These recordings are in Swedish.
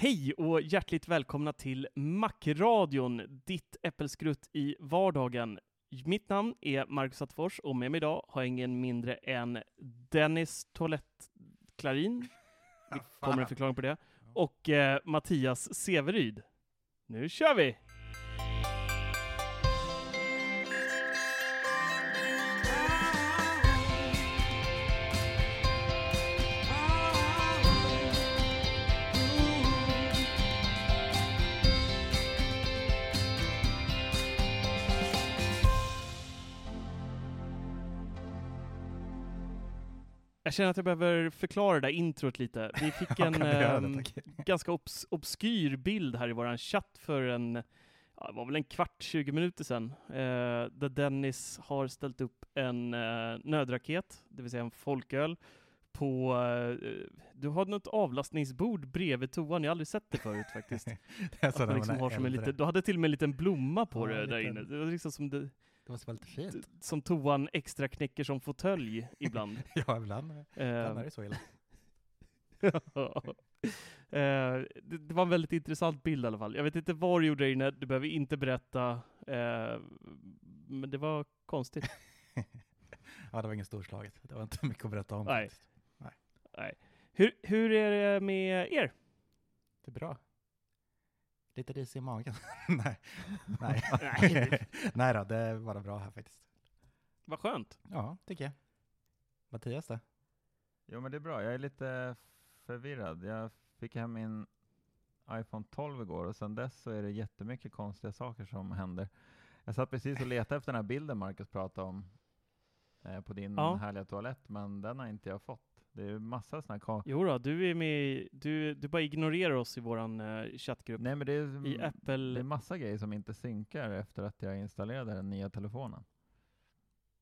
Hej och hjärtligt välkomna till Macradion, ditt äppelskrutt i vardagen. Mitt namn är Marcus Attefors och med mig idag har jag ingen mindre än Dennis Toalett Klarin. Det kommer en förklaring på det. Och eh, Mattias Severyd. Nu kör vi! Jag känner att jag behöver förklara det där introt lite. Vi fick en det, ehm, ganska obs obskyr bild här i våran chatt för en, ja, det var väl en kvart, 20 minuter sedan, eh, där Dennis har ställt upp en eh, nödraket, det vill säga en folköl, på, eh, du har något avlastningsbord bredvid toan, jag har aldrig sett det förut faktiskt. Det Att man liksom har som en liten, du hade till och med en liten blomma på Ja, det där liten- inne. Det var liksom som, det, Det måste vara lite fint. som toan extra knäcker som fåtölj ibland. Ja, ibland, ibland Eh, är det så illa. Ja. Eh, det, det var en väldigt intressant bild i alla fall. Jag vet inte vad du gjorde där inne, du behöver inte berätta. eh, men det var konstigt. Ja, det var inget storslaget. Det var inte mycket att berätta om Nej. faktiskt. Nej. Hur, hur är det med er? Det är bra. Lite ris i magen. Nej. Nej. Nej. Nej då, det är bara bra här faktiskt. Vad skönt. Ja, tycker jag. Mattias då? Jo men det är bra, jag är lite förvirrad. Jag fick hem min iPhone 12 igår och sedan dess så är det jättemycket konstiga saker som händer. Jag satt precis och letade efter den här bilden Marcus pratade om eh, på din Ja. härliga toalett, men den har inte jag fått. Det är massa sådana här Jo då, du är med, du, du bara ignorerar oss i våran eh, chattgrupp. Nej men det är, I det Apple, är massa grejer som inte synkar efter att jag installerade den nya telefonen.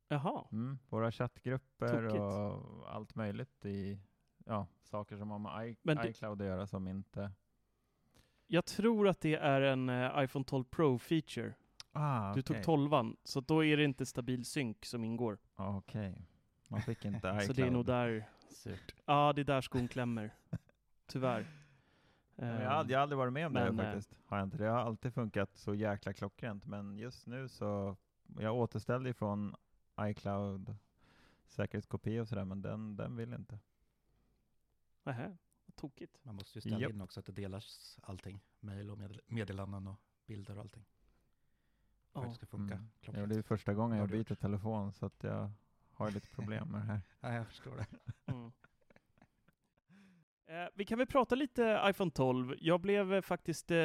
jaha. Mm, våra chattgrupper Tokigt. och allt möjligt i ja, saker som har med I- Men du- iCloud att göra som inte... Jag tror att det är en eh, iPhone 12 Pro feature. Ah, Du tog 12 så då är det inte stabil synk som ingår. Ah, Okej. Man fick inte iCloud. Så det är nog där, Surt. ja det är där skon klämmer. Tyvärr. Men Jag har, jag har aldrig varit med om det Men, eh, faktiskt. Har jag inte. Det har alltid funkat så jäkla klockrent. Men just nu så, jag återställde ifrån iCloud säkerhetskopia och sådär, men den, den vill inte. Nähä, vad tokigt. Man måste ju ställa Japp. in också att det delas allting. Mail och meddelanden och bilder och allting. För att Ja. det ska funka Mm. klockrent. Ja, det är första gången jag byter telefon så att jag har lite problem med det här. Ja, jag förstår det. Mm. Eh, vi kan väl prata lite iPhone 12. Jag blev eh, faktiskt eh,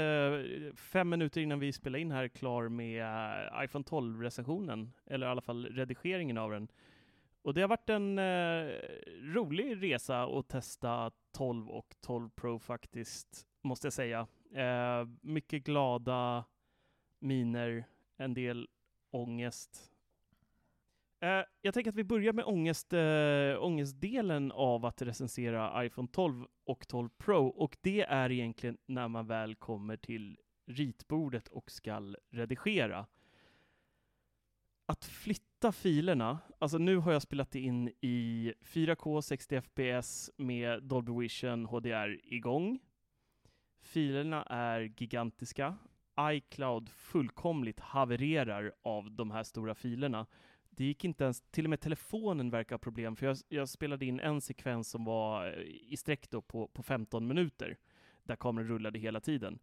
fem minuter innan vi spelade in här klar med eh, iPhone 12-recensionen, eller i alla fall redigeringen av den. Och det har varit en eh, rolig resa att testa 12 och 12 Pro faktiskt, måste jag säga. Eh, mycket glada miner, en del ångest. Eh, jag tänker att vi börjar med ångest, äh, ångestdelen av att recensera iPhone 12 och 12 Pro, och det är egentligen när man väl kommer till ritbordet och ska redigera. Att flytta filerna, alltså nu har jag spelat in i 4K 60 FPS med Dolby Vision HDR igång. Filerna är gigantiska. iCloud fullkomligt havererar av de här stora filerna. Det gick inte ens, till och med telefonen verkar ha problem, för jag, jag spelade in en sekvens som var eh, i sträck då på, på 15 minuter, där kameran rullade hela tiden.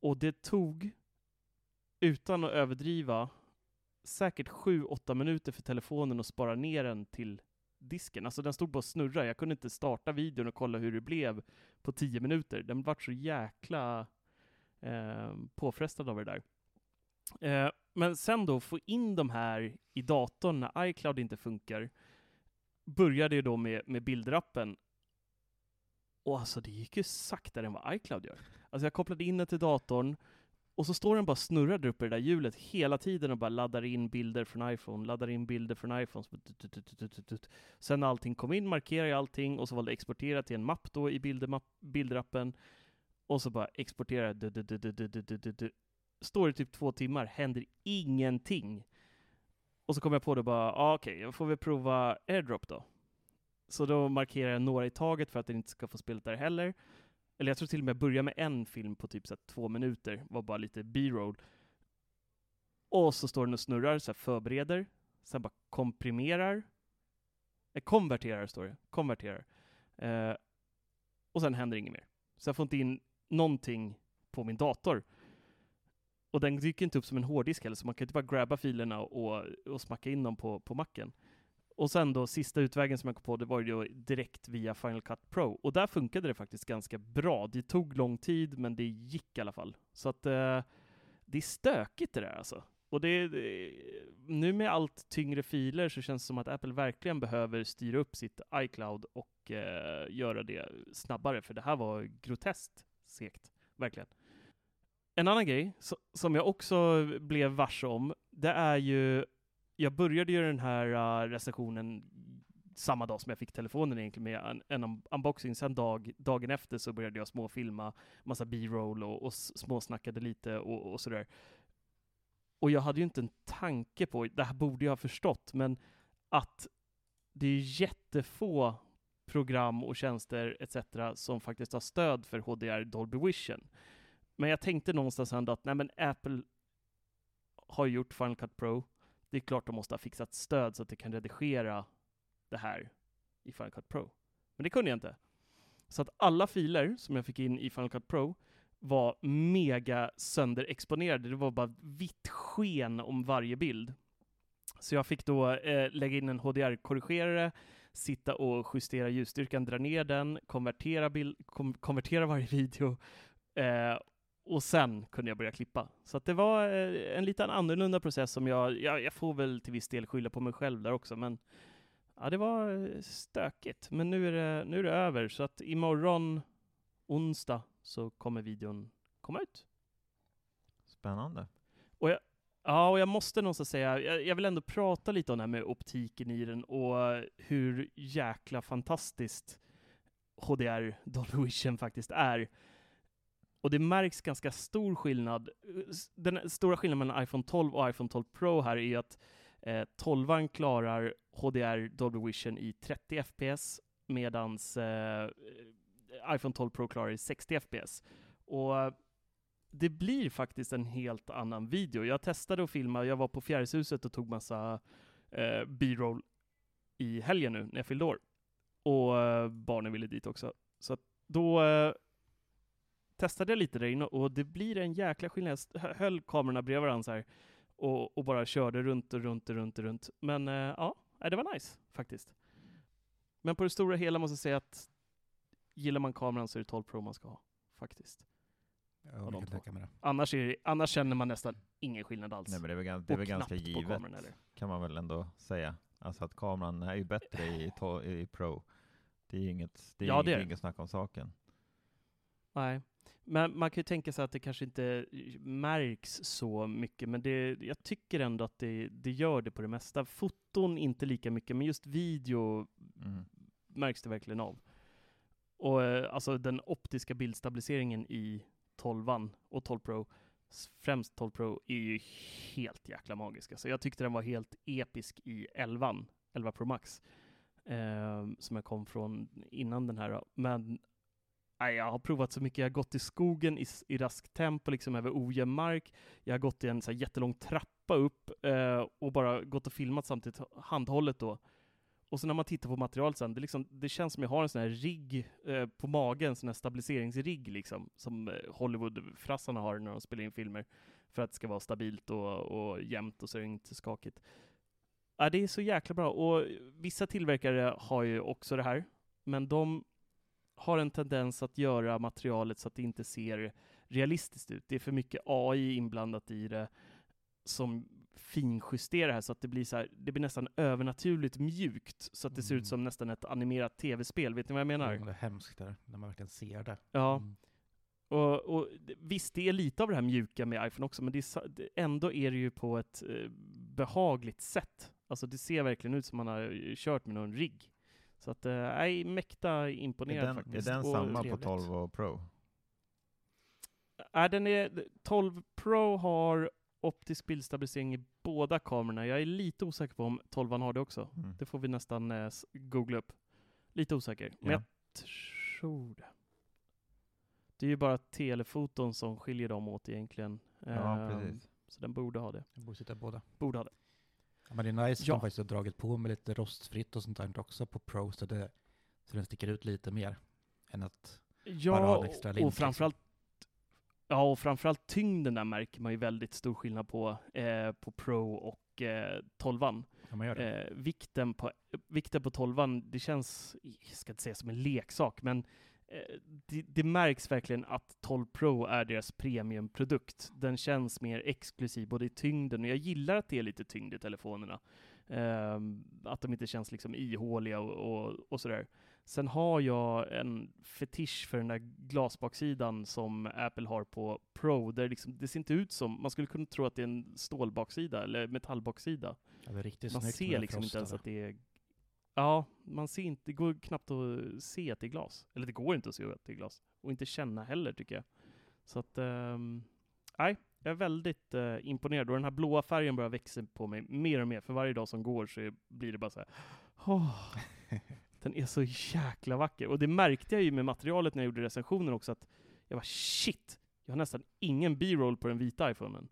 Och det tog, utan att överdriva, säkert 7-8 minuter för telefonen att spara ner den till disken. Alltså den stod bara och snurrade. Jag kunde inte starta videon och kolla hur det blev på 10 minuter. Den vart så jäkla eh, påfrestad av det där. Eh, men sen då få in de här i datorn när iCloud inte funkar, började ju då med, med bildrappen. Och alltså det gick ju saktare än vad iCloud gör. Alltså jag kopplade in den till datorn, och så står den bara snurrar där uppe i det där hjulet hela tiden och bara laddar in bilder från iPhone, laddar in bilder från iPhone. Sen när allting kom in markerade jag allting och så valde jag exportera till en mapp då i bildrappen. Och så bara exportera, står i typ två timmar, händer ingenting. Och så kom jag på det bara, ah, okej, okay, jag får väl prova AirDrop då. Så då markerar jag några i taget för att den inte ska få spelet där heller. Eller jag tror till och med jag började med en film på typ så här, två minuter, var bara lite B-roll. Och så står den och snurrar, så här, förbereder, sen bara komprimerar. Eh, konverterar står det, konverterar. Eh, och sen händer inget mer. Så jag får inte in någonting på min dator. Och den dyker inte upp som en hårddisk heller, så man kan inte bara grabba filerna och, och smacka in dem på, på macken. Och sen då sista utvägen som jag kom på, det var ju direkt via Final Cut Pro. Och där funkade det faktiskt ganska bra. Det tog lång tid, men det gick i alla fall. Så att eh, det är stökigt det där alltså. Och det, det, nu med allt tyngre filer så känns det som att Apple verkligen behöver styra upp sitt iCloud och eh, göra det snabbare, för det här var groteskt segt, verkligen. En annan grej som jag också blev varse om, det är ju, jag började ju den här äh, recensionen samma dag som jag fick telefonen egentligen med en, en unboxing. Sen dag, dagen efter så började jag småfilma massa B-roll och, och småsnackade lite och, och sådär. Och jag hade ju inte en tanke på, det här borde jag ha förstått, men att det är jättefå program och tjänster etc. som faktiskt har stöd för HDR Dolby Vision. Men jag tänkte någonstans ändå att nej men Apple har gjort Final Cut Pro. Det är klart de måste ha fixat stöd så att det kan redigera det här i Final Cut Pro. Men det kunde jag inte. Så att alla filer som jag fick in i Final Cut Pro var mega sönderexponerade. Det var bara vitt sken om varje bild. Så jag fick då eh, lägga in en HDR-korrigerare, sitta och justera ljusstyrkan, dra ner den, konvertera, bild, kom, konvertera varje video eh, och sen kunde jag börja klippa. Så att det var eh, en lite annorlunda process som jag, jag, jag får väl till viss del skylla på mig själv där också, men ja, det var eh, stökigt. Men nu är det, nu är det över, så att imorgon, onsdag, så kommer videon komma ut. Spännande. Och jag, ja, och jag måste någonstans säga, jag, jag vill ändå prata lite om det här med optiken i den och hur jäkla fantastiskt HDR Dolby Vision faktiskt är. Och det märks ganska stor skillnad. Den stora skillnaden mellan iPhone 12 och iPhone 12 Pro här är att eh, 12 klarar HDR Dolby Vision i 30 FPS medan eh, iPhone 12 Pro klarar i 60 FPS. Och det blir faktiskt en helt annan video. Jag testade att filma, jag var på Fjärilshuset och tog massa eh, B-roll i helgen nu när jag fyllde år. Och eh, barnen ville dit också. Så då eh, testade jag lite där inne och det blir en jäkla skillnad. Jag höll kamerorna bredvid varandra så här och, och, bara körde runt och runt och runt och runt. Men äh, ja, det var nice faktiskt. Men på det stora hela måste jag säga att gillar man kameran så är det 12 Pro man ska ha, faktiskt. Ja, mig det. Annars, är, annars känner man nästan ingen skillnad alls. Nej, men det är väl, det är väl ganska givet, kameran, kan man väl ändå säga. Alltså att kameran är ju bättre i, i Pro. Det är inget, det är ja, inget, det är. inget snack om saken. Nej, Men man kan ju tänka sig att det kanske inte märks så mycket, men det, jag tycker ändå att det, det gör det på det mesta. Foton inte lika mycket, men just video Mm. märks det verkligen av. Och eh, alltså den optiska bildstabiliseringen i 12 och 12 Pro, främst 12 Pro, är ju helt jäkla magisk. Alltså jag tyckte den var helt episk i 11, 11 Pro Max, eh, som jag kom från innan den här. Men nej, jag har provat så mycket. Jag har gått i skogen i, i raskt tempo, liksom över ojämn mark. Jag har gått i en så här jättelång trappa upp eh, och bara gått och filmat samtidigt, handhållet då. Och så när man tittar på materialet sen, det, liksom, det känns som jag har en sån här rigg eh, på magen, en sån här stabiliseringsrigg liksom, som eh, Hollywood-frassarna har när de spelar in filmer, för att det ska vara stabilt och, och jämnt och så är det inte skakigt. Ja, det är så jäkla bra, och vissa tillverkare har ju också det här, men de har en tendens att göra materialet så att det inte ser realistiskt ut. Det är för mycket AI inblandat i det som finjusterar det här så att det blir så här, det blir nästan övernaturligt mjukt så att det ser Mm. ut som nästan ett animerat tv-spel. Vet ni vad jag menar? Det är hemskt där, när man verkligen ser det. Ja, Mm. och, och visst, det är lite av det här mjuka med iPhone också, men det är, ändå är det ju på ett eh, behagligt sätt. Alltså det ser verkligen ut som man har eh, kört med någon rigg. Så att, eh, nej, mäkta Är imponerad den, är faktiskt. den Och samma på trevligt. 12 och Pro? Nej, den är, 12 Pro har optisk bildstabilisering i båda kamerorna. Jag är lite osäker på om 12 har det också. Mm. Det får vi nästan eh, googla upp. Lite osäker, men Ja. jag tror det. Det är ju bara telefoton som skiljer dem åt egentligen. Ja, precis. Så den borde ha det. Jag borde sitta båda. Borde ha det. Men det är nice att Ja. de faktiskt har dragit på med lite rostfritt och sånt där också på Pro, så, det, så den sticker ut lite mer än att Ja, Bara ha en extra link, och framförallt Ja, och framförallt tyngden där märker man ju väldigt stor skillnad på, eh, på Pro och eh, 12 ja. Eh, vikten, på, vikten på 12 det känns, jag ska inte säga som en leksak, men det, det märks verkligen att 12 Pro är deras premiumprodukt. Den känns mer exklusiv både i tyngden, och jag gillar att det är lite tyngd i telefonerna. Ehm, att de inte känns liksom ihåliga och, och, och sådär. Sen har jag en fetisch för den där glasbaksidan som Apple har på Pro, där liksom, det ser inte ut som, man skulle kunna tro att det är en stålbaksida eller metallbaksida. Ja, Man ser liksom inte ens att det är... Ja, man ser inte, det går knappt att se att det är glas. Eller det går inte att se att det är glas. Och inte känna heller tycker jag. Så att, ehm, nej, jag är väldigt eh, imponerad. Och den här blåa färgen börjar växa på mig mer och mer. För varje dag som går så blir det bara så här. "Åh, den är så jäkla vacker. Och det märkte jag ju med materialet när jag gjorde recensionen också, att jag var shit, jag har nästan ingen B-roll på den vita iPhonen.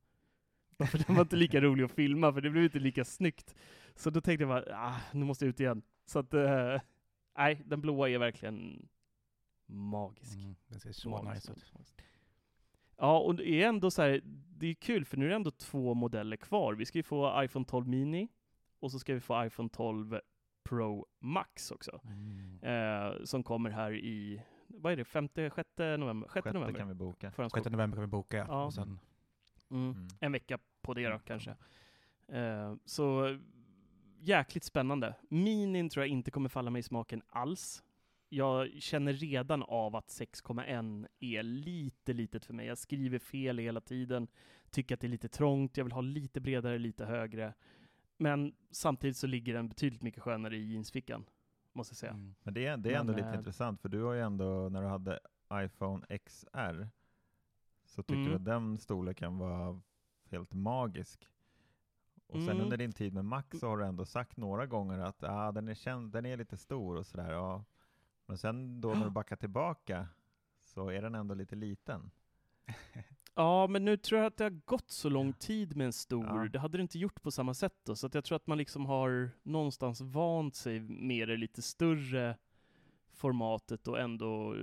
För den var inte lika rolig att filma, för det blev inte lika snyggt. Så då tänkte jag bara, ah, nu måste jag ut igen. Så att, eh, nej, den blåa är verkligen magisk. Mm, den ser så Magisk, nice ut. Ja, och det är ändå så här, det är kul för nu är det ändå två modeller kvar. Vi ska ju få iPhone 12 Mini och så ska vi få iPhone 12 Pro Max också. Mm. Eh, som kommer här i, vad är det, femte, sjätte november? Sjätte, Sjätte november? kan vi boka. Förhandsbok. 6 november kan vi boka, Ja. och sen Mm. Mm. En vecka på det då Mm. kanske. Eh, så jäkligt spännande. Minin tror jag inte kommer falla mig i smaken alls. Jag känner redan av att 6,1 är lite litet för mig. Jag skriver fel hela tiden, tycker att det är lite trångt, jag vill ha lite bredare, lite högre. Men samtidigt så ligger den betydligt mycket skönare i jeansfickan, måste jag säga. mm. Men det är, det är ändå Men, lite eh, intressant, för du har ju ändå, när du hade iPhone XR, så tyckte Mm. du att den storleken var helt magisk. Och sen Mm. under din tid med Mac så har du ändå sagt några gånger att ah, den, är känd, den är lite stor och sådär. Ja. Men sen då när du backar tillbaka så är den ändå lite liten. Ja, men nu tror jag att det har gått så lång tid med en stor. Ja. Det hade det inte gjort på samma sätt då. Så jag tror att man liksom har någonstans vant sig med det lite större formatet och ändå, eh,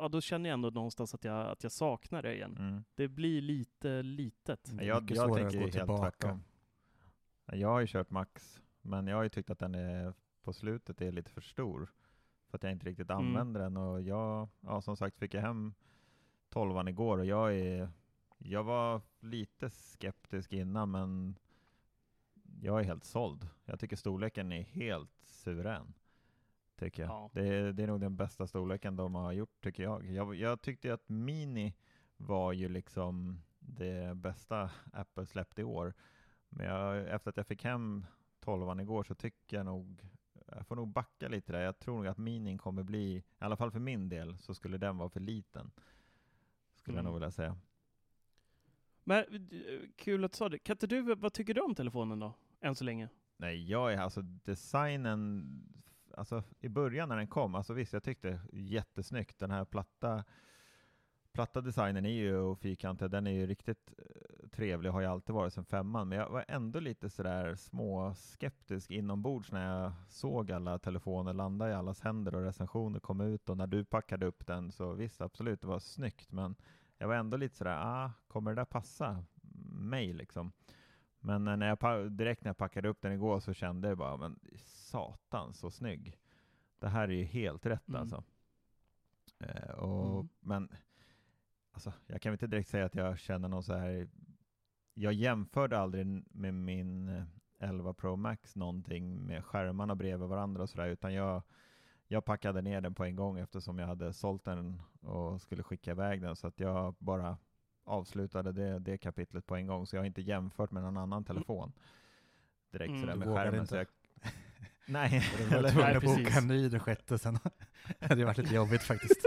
ja då känner jag ändå någonstans att jag, att jag saknar det igen. Mm. Det blir lite litet. Jag, jag svårare tänker att gå ju helt tillbaka. tvärtom. Jag har ju kört Max, men jag har ju tyckt att den är på slutet är lite för stor. För att jag inte riktigt Mm. använder den och jag, ja som sagt fick jag hem 12 igår och jag är, jag var lite skeptisk innan men jag är helt såld. Jag tycker storleken är helt suverän. Tycker jag. Ja. Det, är, det är nog den bästa storleken de har gjort, tycker jag. Jag, jag tyckte att Mini var ju liksom det bästa Apple släppte i år. Men jag, efter att jag fick hem 12 igår så tycker jag nog, jag får nog backa lite där. Jag tror nog att Minin kommer bli, i alla fall för min del, så skulle den vara för liten. Skulle jag Mm. nog vilja säga. Men kul att du sa det. Kan inte du, vad tycker du om telefonen då? Än så länge? Nej, jag är alltså designen, alltså i början när den kom, alltså visst jag tyckte jättesnyggt, den här platta, platta designen är ju och fyrkantiga, den är ju riktigt eh, trevlig, har ju alltid varit sedan femman, men jag var ändå lite sådär småskeptisk inombords när jag såg alla telefoner landa i allas händer och recensioner kom ut. Och när du packade upp den så visst absolut, det var snyggt, men jag var ändå lite sådär, ah, kommer det där passa mig liksom? Men eh, när jag, direkt när jag packade upp den igår så kände jag bara, men satan så snygg. Det här är ju helt rätt Mm. alltså. Eh, och, Mm. Men alltså, jag kan inte direkt säga att jag känner någon så här, jag jämförde aldrig med min eh, 11 Pro Max någonting med skärmarna bredvid varandra och sådär, utan jag, jag packade ner den på en gång eftersom jag hade sålt den och skulle skicka iväg den, så att jag bara avslutade det, det kapitlet på en gång, så jag har inte jämfört med någon annan telefon direkt Mm. sådär med skärmen. inte. Så jag, nej, Du var tvungen att boka precis. en ny den sjätte sen. det hade varit lite jobbigt faktiskt.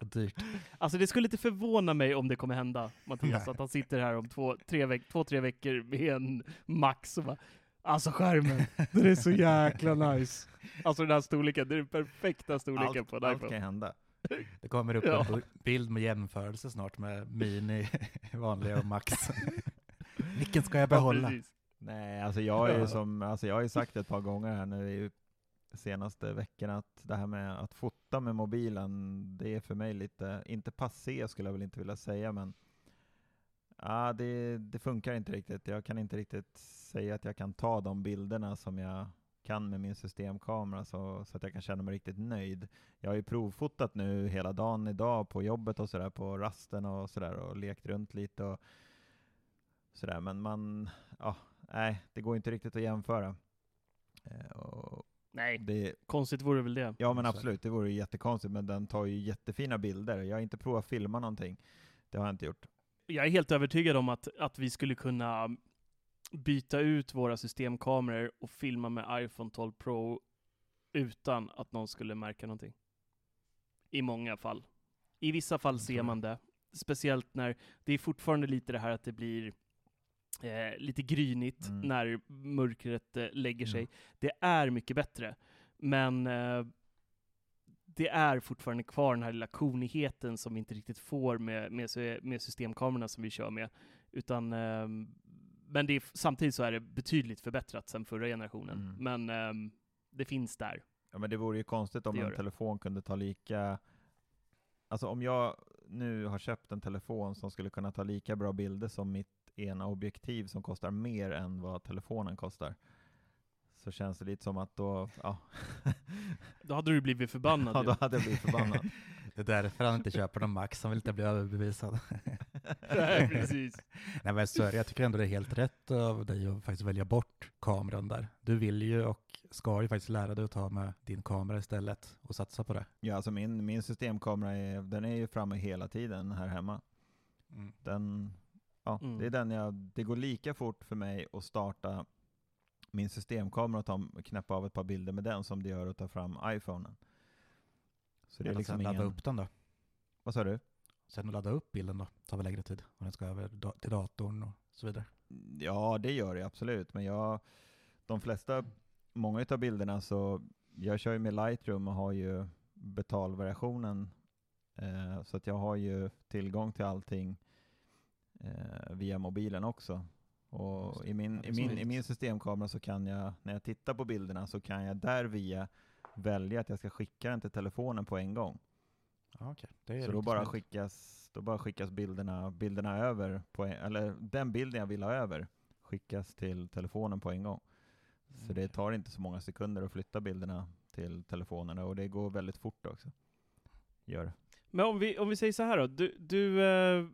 Och dyrt. Alltså det skulle inte förvåna mig om det kommer hända, Mattias, Nej. att han sitter här om två, tre, veck två, tre veckor med en Max och bara Alltså skärmen, den är så jäkla nice. Alltså den här storleken, det är den perfekta storleken allt, på en allt iPhone. kan hända. Det kommer upp Ja. en bild med jämförelse snart med Mini, vanliga och Max. Vilken ska jag Ja, behålla? precis. Nej, alltså jag är ju Ja. som, alltså jag har ju sagt ett par gånger här nu i senaste veckorna att det här med att fota med mobilen, det är för mig lite, inte passé skulle jag väl inte vilja säga, men ja, det, det funkar inte riktigt. Jag kan inte riktigt säga att jag kan ta de bilderna som jag kan med min systemkamera så, så att jag kan känna mig riktigt nöjd. Jag har ju provfotat nu hela dagen idag på jobbet och sådär, på rasten och sådär och lekt runt lite och sådär, men man, ja, nej, det går inte riktigt att jämföra. Eh, och Nej, det, konstigt vore väl det. ja men absolut, det vore ju jättekonstigt, men den tar ju jättefina bilder. Jag har inte provat att filma någonting. Det har jag inte gjort. Jag är helt övertygad om att, att vi skulle kunna byta ut våra systemkameror och filma med iPhone 12 Pro utan att någon skulle märka någonting. I många fall. I vissa fall ser man det. Speciellt när det är fortfarande lite det här att det blir eh, lite grynigt Mm. när mörkret eh, lägger sig. Ja. Det är mycket bättre. Men eh, det är fortfarande kvar den här lilla konigheten som vi inte riktigt får med, med, med systemkamerorna som vi kör med. Utan, ehm, men det är, samtidigt så är det betydligt förbättrat sedan förra generationen. Mm. Men ehm, det finns där. Ja, men det vore ju konstigt om en det. telefon kunde ta lika... Alltså om jag nu har köpt en telefon som skulle kunna ta lika bra bilder som mitt ena objektiv som kostar mer än vad telefonen kostar, så känns det lite som att då, ja, Då hade du blivit förbannad. ja då hade jag blivit förbannad. Det är därför han inte köper någon Max, han vill inte bli överbevisad. Nej, precis. Nej men så är det. jag tycker ändå det är helt rätt av dig att faktiskt välja bort kameran där. Du vill ju och ska ju faktiskt lära dig att ta med din kamera istället och satsa på det. Ja, alltså min, min systemkamera är, den är ju framme hela tiden här hemma. Mm. Den, ja, Mm. det är den jag, det går lika fort för mig att starta min systemkamera och ta, knäppa av ett par bilder med den som det gör att ta fram iPhonen. Så det är Eller liksom sen ladda ingen, upp den då. vad sa du? Sen att ladda upp bilden då, tar väl längre tid. Om den ska över till datorn och så vidare. Ja, det gör det absolut, men jag, de flesta, många av bilderna så, jag kör ju med Lightroom och har ju betalversionen, eh, så att jag har ju tillgång till allting eh, via mobilen också. Och i min, i, min, i min systemkamera så kan jag, när jag tittar på bilderna så kan jag där via välja att jag ska skicka den till telefonen på en gång. Det är Så då bara, smidigt. skickas, då bara skickas bilderna, bilderna över, på en, eller den bilden jag vill ha över skickas till telefonen på en gång. Så det Okej. tar inte så många sekunder att flytta bilderna till telefonerna och det går väldigt fort också. Gör det. Men om vi, om vi säger så här då. Du, du, eh,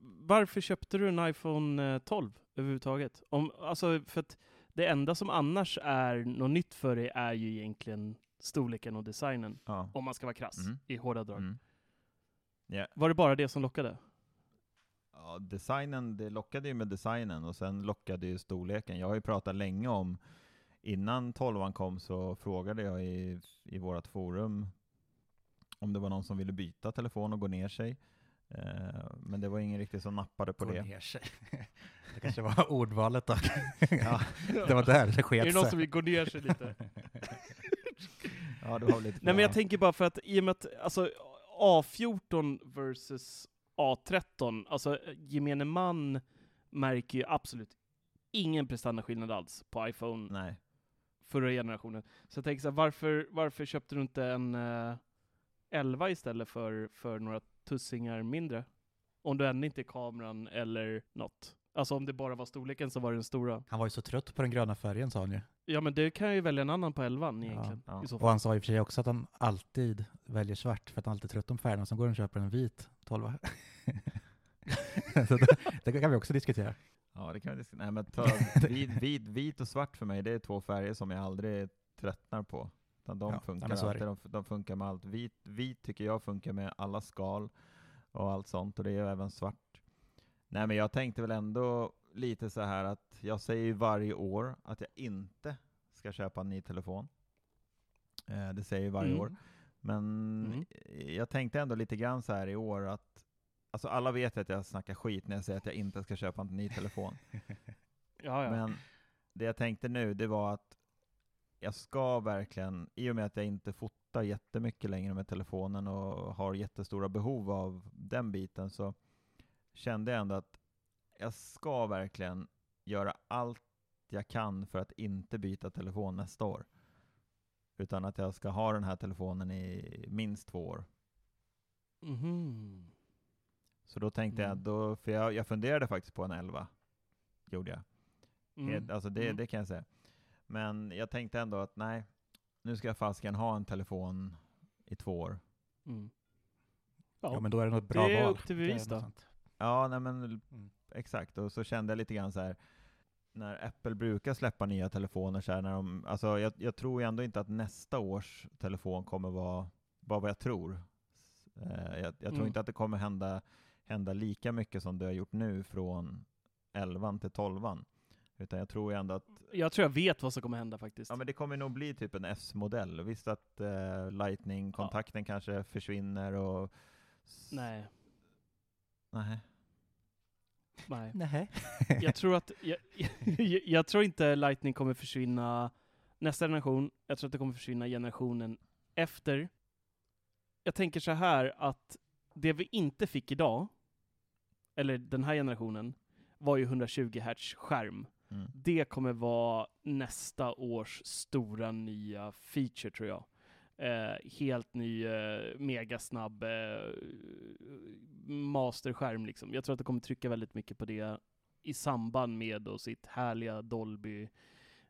varför köpte du en iPhone eh, 12 överhuvudtaget? Om, alltså, för att det enda som annars är något nytt för dig är ju egentligen storleken och designen, Ja. om man ska vara krass, Mm. i hårda drag. Mm. Ja. Var det bara det som lockade? Ja, designen, det lockade ju med designen och sen lockade ju storleken. Jag har ju pratat länge om, innan 12 kom så frågade jag i, i vårt forum om det var någon som ville byta telefon och gå ner sig. Eh, men det var ingen riktigt som nappade på Gå det. ner sig. Det kanske var ordvalet då. Ja. Det var där det Är sket det någon som vill gå ner sig lite? Ja, var väl lite Nej men jag tänker bara för att i och med att alltså, A14 versus A13, alltså gemene man märker ju absolut ingen prestandaskillnad alls på iPhone Nej. förra generationen. Så jag tänker så här, varför, varför köpte du inte en eh, 11 istället för, för några tussingar mindre? Om du ändå inte är kameran eller något. Alltså om det bara var storleken så var det den stora. Han var ju så trött på den gröna färgen sa han ju. Ja men det kan jag ju välja en annan på 11 egentligen. ja. Så Och han sa i och för sig också att han alltid väljer svart för att han alltid är trött om färgerna. Sen går han och köper en vit 12 Så det, det kan vi också diskutera. Ja, det kan vi diskutera. Nej, men ta, vit, vit, vit och svart för mig, det är två färger som jag aldrig tröttnar på. Utan de Ja, funkar så alltid, det. de, de funkar med allt. Vit, vit tycker jag funkar med alla skal och allt sånt, och det är ju även svart. Nej, men jag tänkte väl ändå lite så här att jag säger ju varje år att jag inte ska köpa en ny telefon. Eh, det säger jag varje Mm. år. Men Mm. jag tänkte ändå lite grann så här i år att Alltså alla vet att jag snackar skit när jag säger att jag inte ska köpa en ny telefon. Ja, ja. Men det jag tänkte nu, det var att jag ska verkligen, i och med att jag inte fotar jättemycket längre med telefonen och har jättestora behov av den biten, så kände jag ändå att jag ska verkligen göra allt jag kan för att inte byta telefon nästa år. Utan att jag ska ha den här telefonen i minst två år. Mhm. Så då tänkte jag, Mm. då, för jag, jag funderade faktiskt på en 11. Gjorde jag. Mm. Alltså det, Mm. det kan jag säga. Men jag tänkte ändå att nej, nu ska jag fasiken ha en telefon i två år. Mm. Ja, Ja, men då är det nog ett bra det är val. upp till bevis något då. Ja, nej men Mm. exakt. Och så kände jag lite grann så här, när Apple brukar släppa nya telefoner så här, när de, alltså jag, jag tror ju ändå inte att nästa års telefon kommer vara, vara vad jag tror. Eh, jag, jag tror Mm. inte att det kommer hända, hända lika mycket som det har gjort nu från 11 till 12 utan jag tror ju ändå att Jag tror jag vet vad som kommer hända faktiskt. Ja men det kommer nog bli typ en S-modell. Visst att eh, Lightning-kontakten kanske försvinner och... Nej, Nej. nej. Nej. Jag tror att, jag, jag, jag tror inte Lightning kommer försvinna nästa generation. Jag tror att det kommer försvinna generationen efter. Jag tänker så här att det vi inte fick idag, eller den här generationen, var ju 120 Hz skärm. Mm. Det kommer vara nästa års stora nya feature tror jag. Eh, helt ny, eh, megasnabb eh, masterskärm liksom. Jag tror att det kommer trycka väldigt mycket på det i samband med då sitt härliga Dolby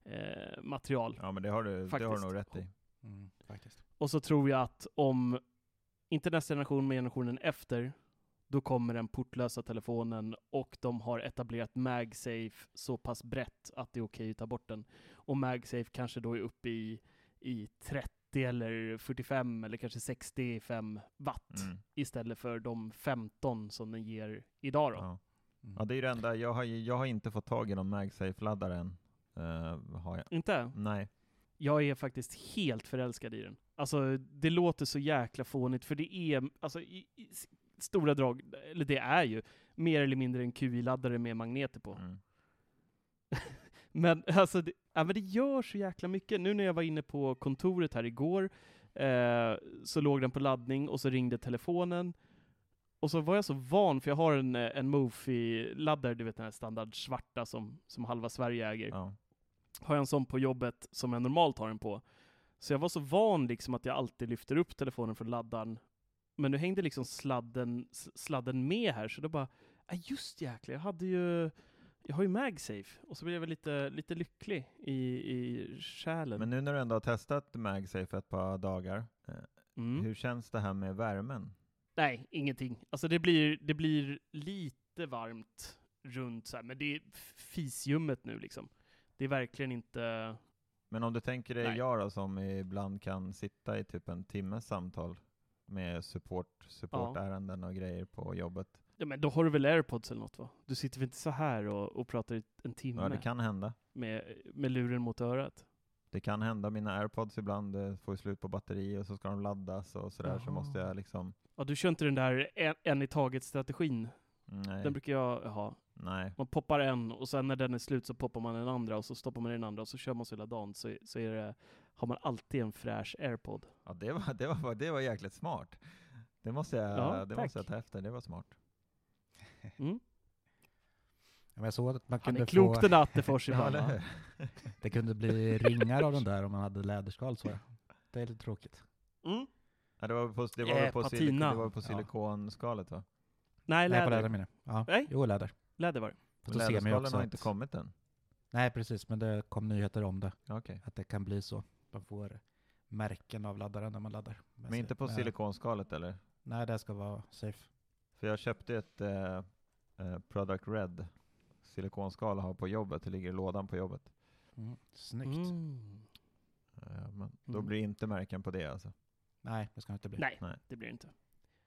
eh, material. Ja men det har du, det har du Faktiskt. nog rätt i. Mm, faktiskt. Och så tror jag att om, inte nästa generation, men generationen efter, då kommer den portlösa telefonen och de har etablerat MagSafe så pass brett att det är okej att ta bort den. Och MagSafe kanske då är uppe i, i 30 eller 45 eller kanske 65 watt Mm. istället för de 15 som den ger idag då. Ja. Mm. ja det är ju det enda, jag har, ju- jag har inte fått tag i någon MagSafe-laddare än. Eh, har jag. Inte? Nej. Jag är faktiskt helt förälskad i den. Alltså, det låter så jäkla fånigt, för det är, alltså, i, i stora drag, eller det är ju, mer eller mindre en QI-laddare med magneter på. Mm. Men alltså, det, ja, men det gör så jäkla mycket. Nu när jag var inne på kontoret här igår, eh, så låg den på laddning och så ringde telefonen. Och så var jag så van, för jag har en, eh, en Mofi-laddare, du vet den här standard svarta som, som halva Sverige äger Ja. har jag en sån på jobbet som jag normalt har den på. Så jag var så van liksom att jag alltid lyfter upp telefonen från laddaren. Men nu hängde liksom sladden, sladden med här, så då bara, ah, just jäklar, jag hade ju, jag har ju MagSafe. Och så blev jag lite, lite lycklig i, i själen. Men nu när du ändå har testat MagSafe ett par dagar, eh, mm. hur känns det här med värmen? Nej, ingenting. Alltså det blir, det blir lite varmt runt så här, men det är fisljummet nu liksom. Det är verkligen inte, Men om du tänker dig Nej. jag då, som ibland kan sitta i typ en timmes samtal med support, supportärenden och grejer på jobbet. Ja, men då har du väl airpods eller något va? Du sitter väl inte så här och, och pratar i en timme Ja, det kan hända. med, med luren mot örat? Det kan hända. Mina airpods ibland eh, får slut på batteri och så ska de laddas och sådär, så Jaha. måste jag liksom... Ja, du kör inte den där en, en i taget-strategin? Nej, Den brukar jag ha. nej. Man poppar en och sen när den är slut så poppar man den andra och så stoppar man den andra och så kör man så hela dagen så, så är det, har man alltid en fräsch airpod. Ja, det var, det var, det var jäkligt smart. Det måste jag, Ja, det tack. måste jag ta efter, det var smart. Mm. Ja, men jag såg att man Han kunde är klok få, den Attefors Ja, ibland. hur? det kunde bli ringar av den där om man hade läderskal så jag. Det är lite tråkigt. Mm. Ja, det var på, det var Eh, väl på, patina. det var på Ja. silikonskalet va? Nej, Nej, på läder. läder menar jag. Ja. Nej. Jo, läder. Läder var det. Läderskalen också har inte att- kommit än. Nej, precis, men det kom nyheter om det. Ja, Okej. Att det kan bli så. Man får märken av laddaren när man laddar. Men sig- inte på silikonskalet eller? Nej, det ska vara safe. För jag köpte ett eh, eh, Product Red silikonskal att ha på jobbet, det ligger i lådan på jobbet. Mm. Snyggt. Mm. Eh, men då Mm. blir det inte märken på det alltså. Nej, det ska inte bli. Nej, Nej. det blir det inte.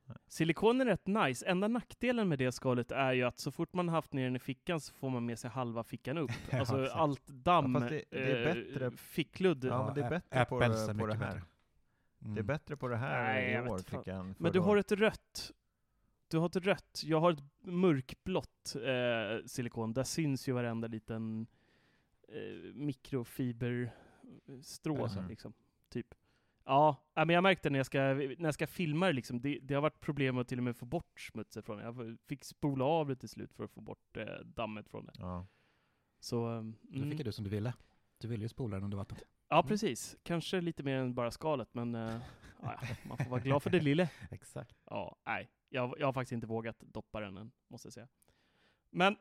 Nej. Silikon är rätt nice. Enda nackdelen med det skalet är ju att så fort man haft ner den i fickan så får man med sig halva fickan upp. Ja, alltså exakt. allt damm, Ja, det- det är eh, bättre- fickludd. Ja, men det är bättre på på det här. bättre. Mm. Det är bättre på det här Nej, jag i år tycker jag. Men du har ett rött. Du har ett rött. Jag har ett mörkblått eh, silikon. Där syns ju varenda liten eh, mikrofiberstrå, Mhm. liksom. Typ. Ja, men jag märkte när jag ska, när jag ska filma det, liksom, det, det har varit problem att till och med få bort smutsen från det. Jag fick spola av det till slut för att få bort eh, dammet från det. Ja. Så, mm, Då fick du som du ville. Du ville ju spola den under vattnet. Ja, precis. Kanske lite mer än bara skalet, men ja, man får vara glad för det lilla. Exakt. Ja, nej. Jag, jag har faktiskt inte vågat doppa den än, måste jag säga. Men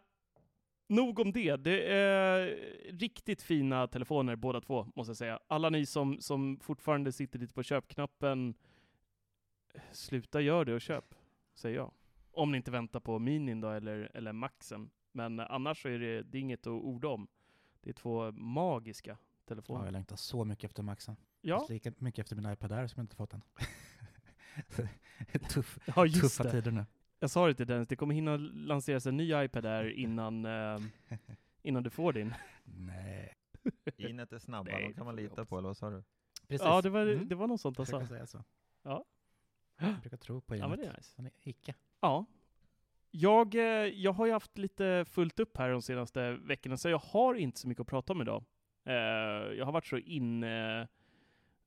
nog om det. Det är riktigt fina telefoner båda två, måste jag säga. Alla ni som, som fortfarande sitter lite på köpknappen, sluta gör det och köp, säger jag. Om ni inte väntar på minin då, eller, eller maxen. Men annars så är det, det är inget att orda om. Det är två magiska Ja, telefoner. jag längtar så mycket efter Maxen. Ja, Lika mycket efter min iPad Air som jag inte fått än. Tuff, ja just tuffa det. tider nu. Jag sa det till Dennis, det kommer hinna lanseras en ny iPad där innan, eh, innan du får din. Nej. Inet är snabba, Nej, de kan man lita på, eller vad sa du? Precis. Ja, det var, Mm. det var något sånt Jag han sa. säga så. Ja. Jag brukar tro på Ja, men Inet. det är nice. Han är icke. Ja. Jag, eh, jag har ju haft lite fullt upp här de senaste veckorna, så jag har inte så mycket att prata om idag. Eh, jag har varit så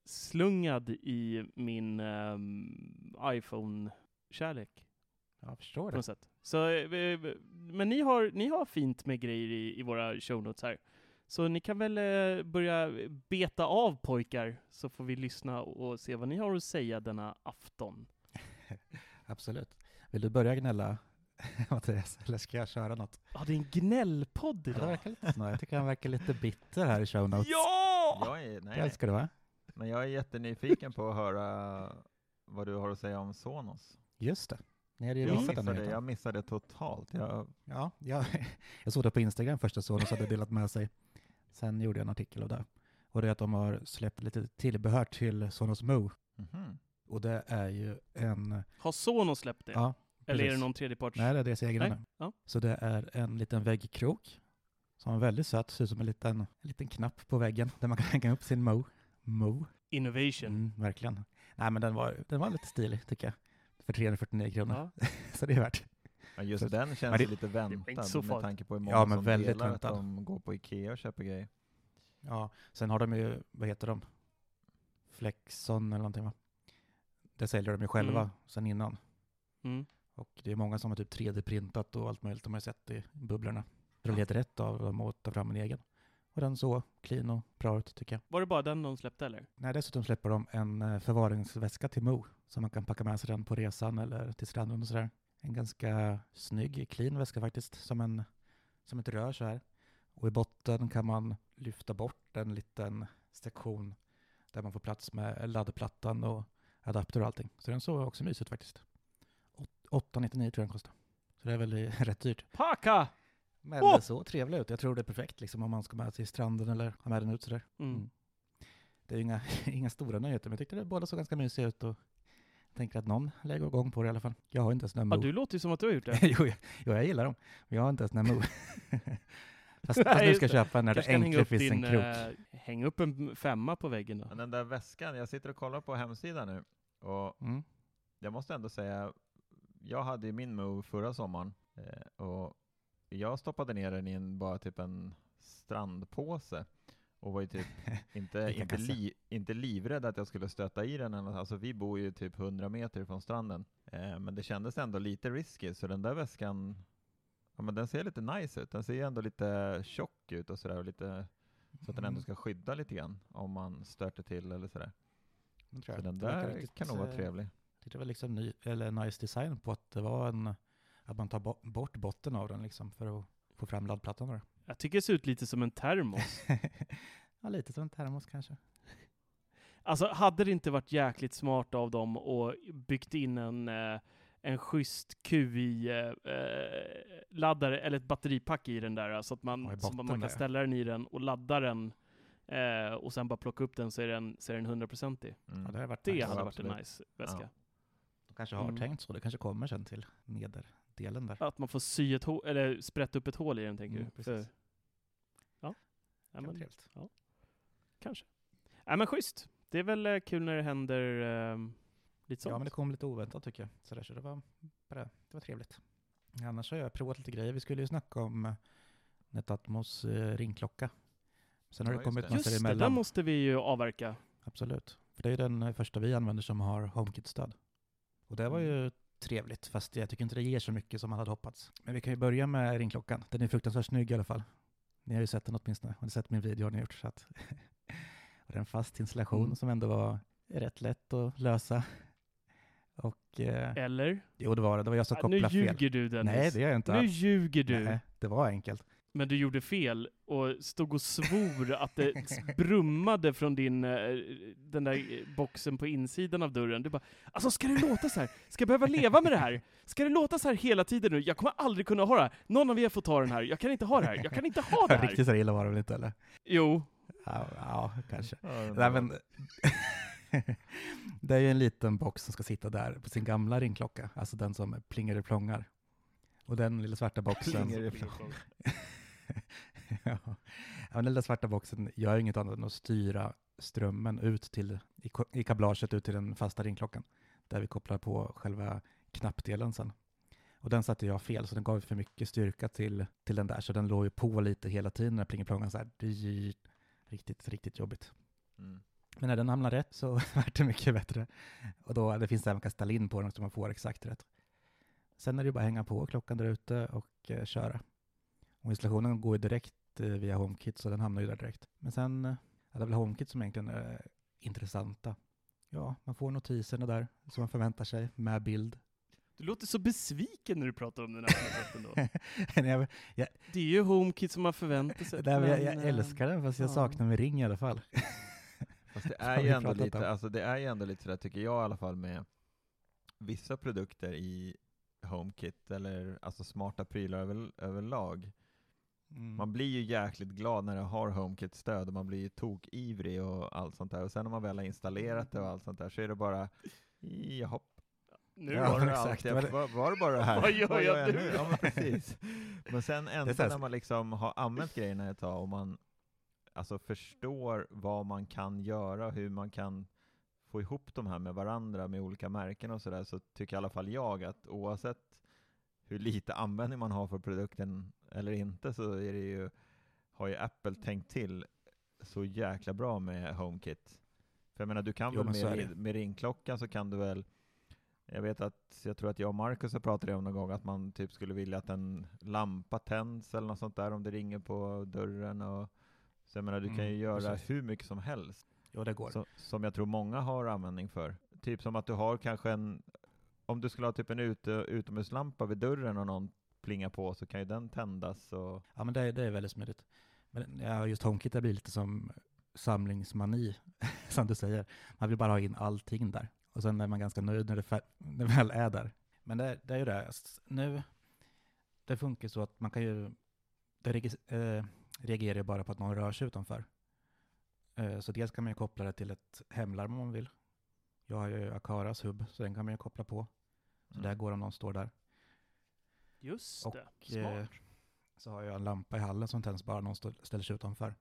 inslungad i min ehm, iPhone-kärlek Jag förstår på det. något sätt. Så, eh, men ni har, ni har fint med grejer i, i våra show notes här. Så ni kan väl eh, börja beta av pojkar, så får vi lyssna och se vad ni har att säga denna afton. Absolut. Vill du börja gnälla, Mattias? Eller ska jag köra något? Ja, det är en gnällpodd Ja, det idag. verkar lite snarare. Jag tycker han verkar lite bitter här i show notes. Ja! Jag är, Det nej, älskar du va? Men jag är jättenyfiken på att höra vad du har att säga om Sonos. Just det. Ni hade ju Jag missat den missade, nyheten. jag missade totalt. Jag, Ja, jag, jag såg det på Instagram först och Sonos hade delat med sig. Sen gjorde jag en artikel av det. Och det är att de har släppt lite tillbehör till Sonos Mo. mhm. Och det är ju en... Har Sonos släppt det? Ja, Eller är det precis. någon tredjeparts? Nej, det är deras egna ja. Så det är en liten väggkrok som är väldigt söt, ser ut som en liten, en liten knapp på väggen där man kan hänga upp sin Mo. Mo. Innovation. Mm, verkligen. Nej, men den var, den var lite stilig tycker jag. För 349 kronor. Ja. Så det är värt. Ja, just Så- den men känns det- lite inte väntad så med tanke på hur många Ja, men som väldigt delar väntad. att de går på Ikea och köper grejer. Ja, sen har de ju, vad heter de? Flexon eller någonting va? Det säljer de ju själva Mm. sen innan. Mm. Och det är många som har typ 3D-printat och allt möjligt de har sett i bubblorna. Väl helt rätt av dem att ta fram en egen. Och den såg clean och bra ut tycker jag. Var det bara den de släppte eller? Nej, dessutom släpper de en eh, förvaringsväska till Mo. Så man kan packa med sig den på resan eller till stranden och sådär. En ganska snygg, clean väska faktiskt. Som, en, som ett rör så här. Och i botten kan man lyfta bort en liten sektion där man får plats med laddplattan och adapter och allting. Så den såg också mysigt faktiskt. Åt- 899 tror jag den kostar. Så det är väl rätt dyrt. Paka! Men Åh! det såg trevligt ut. Jag tror det är perfekt liksom om man ska med till stranden eller ha med den ut sådär. Mm. Mm. det är ju inga, inga stora nyheter, men jag tyckte det båda såg ganska mysiga ut och tänker att någon lägger igång på det i alla fall. Jag har inte ens någon Ja, du låter ju som att du har gjort det. jo, jag, jo, jag gillar dem, men jag har inte ens någon Mo. fast, Nej, fast nu ska jag köpa när det enkelt upp finns en krok. eh, Häng upp en femma på väggen då. Men den där väskan, jag sitter och kollar på hemsidan nu och Mm. jag måste ändå säga, jag hade ju min Move förra sommaren eh, och jag stoppade ner den i en, bara typ en strandpåse och var ju typ inte, inte, li, inte livrädd att jag skulle stöta i den. Alltså vi bor ju typ 100 meter från stranden. Eh, men det kändes ändå lite risky, så den där väskan, ja men den ser lite nice ut. Den ser ändå lite tjock ut och sådär, och lite, så att den ändå Mm. ska skydda lite grann om man stöter till eller sådär. Så jag. den där kan nog vara eh, trevlig. Det var liksom ny, eller nice design på att det var en, att man tar bo- bort botten av den liksom för att få fram laddplattan. Då. Jag tycker det ser ut lite som en termos. ja, lite som en termos kanske. Alltså, hade det inte varit jäkligt smart av dem och byggt in en, eh, en schysst QI-laddare, eller ett batteripack i den där, så att man, så att man kan där. ställa den i den och ladda den, eh, och sen bara plocka upp den så är den, så är den 100%ig. Mm. Ja, det hade varit Det nice. hade varit en nice väska. Ja. De kanske har Mm. tänkt så. Det kanske kommer sen till nederdelen där. Att man får sy ett hål, eller sprätta upp ett hål i den, tänker Mm, du? precis. För, ja. ja men, trevligt. kanske. Ja, men schysst. Det är väl eh, kul när det händer eh, lite sånt. Ja, men det kom lite oväntat tycker jag. Så, där, så det, var, bara, det var trevligt. Annars har jag provat lite grejer. Vi skulle ju snacka om eh, Netatmos eh, ringklocka. Sen har Ja, det kommit massor Just det, emellan. den måste vi ju avverka. Absolut. För det är ju den första vi använder som har HomeKit-stöd. Och det var Mm. ju trevligt, fast jag tycker inte det ger så mycket som man hade hoppats. Men vi kan ju börja med ringklockan. Den är fruktansvärt snygg i alla fall. Ni har ju sett den åtminstone. Har ni sett min video har ni gjort. Så att och en fast installation Mm. som ändå var rätt lätt att lösa. Och eh, Eller? jo, det var det. Det var jag som nu kopplade fel. ljuger du Dennis. Nej, det gör jag inte Nu alls. ljuger du. Nej, det var enkelt. Men du gjorde fel och stod och svor att det brummade från din, eh, den där eh, boxen på insidan av dörren. Du bara, alltså ska det låta så här? Ska jag behöva leva med det här? Ska det låta så här hela tiden nu? Jag kommer aldrig kunna ha det här. Någon av er får ta den här. Jag kan inte ha det här. Jag kan inte ha det här. Riktigt så illa var det väl inte, eller? Jo. Ja, ja kanske. Ja, Nej, men, det är ju en liten box som ska sitta där på sin gamla ringklocka, alltså den som plingar och plångar. Och den lilla svarta boxen... Ja. den lilla svarta boxen gör ju inget annat än att styra strömmen ut till, i, kablaget ut till den fasta ringklockan, där vi kopplar på själva knappdelen sen. Och den satte jag fel, så den gav för mycket styrka till, till den där, så den låg ju på lite hela tiden när plingeplångan så här, riktigt, riktigt jobbigt. Mm. Men när den hamnar rätt så vart det mycket bättre. Och då, det finns även kan ställa in på den så man får exakt rätt. Sen är det bara att hänga på klockan där ute och eh, köra. Och installationen går ju direkt eh, via HomeKit så den hamnar ju där direkt. Men sen, eh, ja, det är väl HomeKit som egentligen är intressanta. Ja, man får notiserna där som man förväntar sig med bild. Du låter så besviken när du pratar om den här koncepten då. Nej, jag, jag, Det är ju HomeKit som man förväntar sig. nej, men jag, jag eh, älskar den fast jag ja. saknar min ring i alla fall. Fast det är ju ändå lite, om. alltså det är ju ändå lite sådär tycker jag i alla fall med vissa produkter i HomeKit eller alltså smarta prylar över, överlag. Mm. Man blir ju jäkligt glad när det har HomeKit-stöd och man blir ju tokivrig och allt sånt där. Och sen när man väl har installerat det och allt sånt där så är det bara jaha, Nu Ja, var, det exakt. allt jag, Var det- var, det bara det här? Vad gör jag nu? Ja, men precis. Men sen ändå när man liksom har använt grejerna ett tag och man alltså förstår vad man kan göra och hur man kan få ihop de här med varandra med olika märken och sådär så tycker i alla fall jag att oavsett hur lite användning man har för produkten eller inte så är det ju, har ju Apple tänkt till så jäkla bra med HomeKit. För jag menar, du kan Jo, väl med, med ringklockan så kan du väl jag vet att, jag tror att jag och Marcus har pratat om någon gång att man typ skulle vilja att en lampa tänds eller något sånt där om det ringer på dörren och så jag menar, du kan ju Mm, göra precis. hur mycket som helst. Jo, det går. Så, som jag tror många har användning för. Typ som att du har kanske en, om du skulle ha typ en ute, utomhuslampa vid dörren och någon plingar på så kan ju den tändas och Ja, men det, är- det är väldigt smidigt. Men ja, just HomeKit blir lite som samlingsmani, som du säger. Man vill bara ha in allting där. Och sen är man ganska nöjd när det, fär- när det väl är där. Men det, det är ju det, nu, det funkar så att man kan ju, det regis- eh, reagerar ju bara på att någon rör sig utanför. Eh, Så dels kan man ju koppla det till ett hemlarm om man vill. Jag har ju Akaras hubb, så den kan man ju koppla på. Så Mm. där går om någon står där. Just Och, det, eh. Så har jag en lampa i hallen som tänds bara någon ställer sig utanför.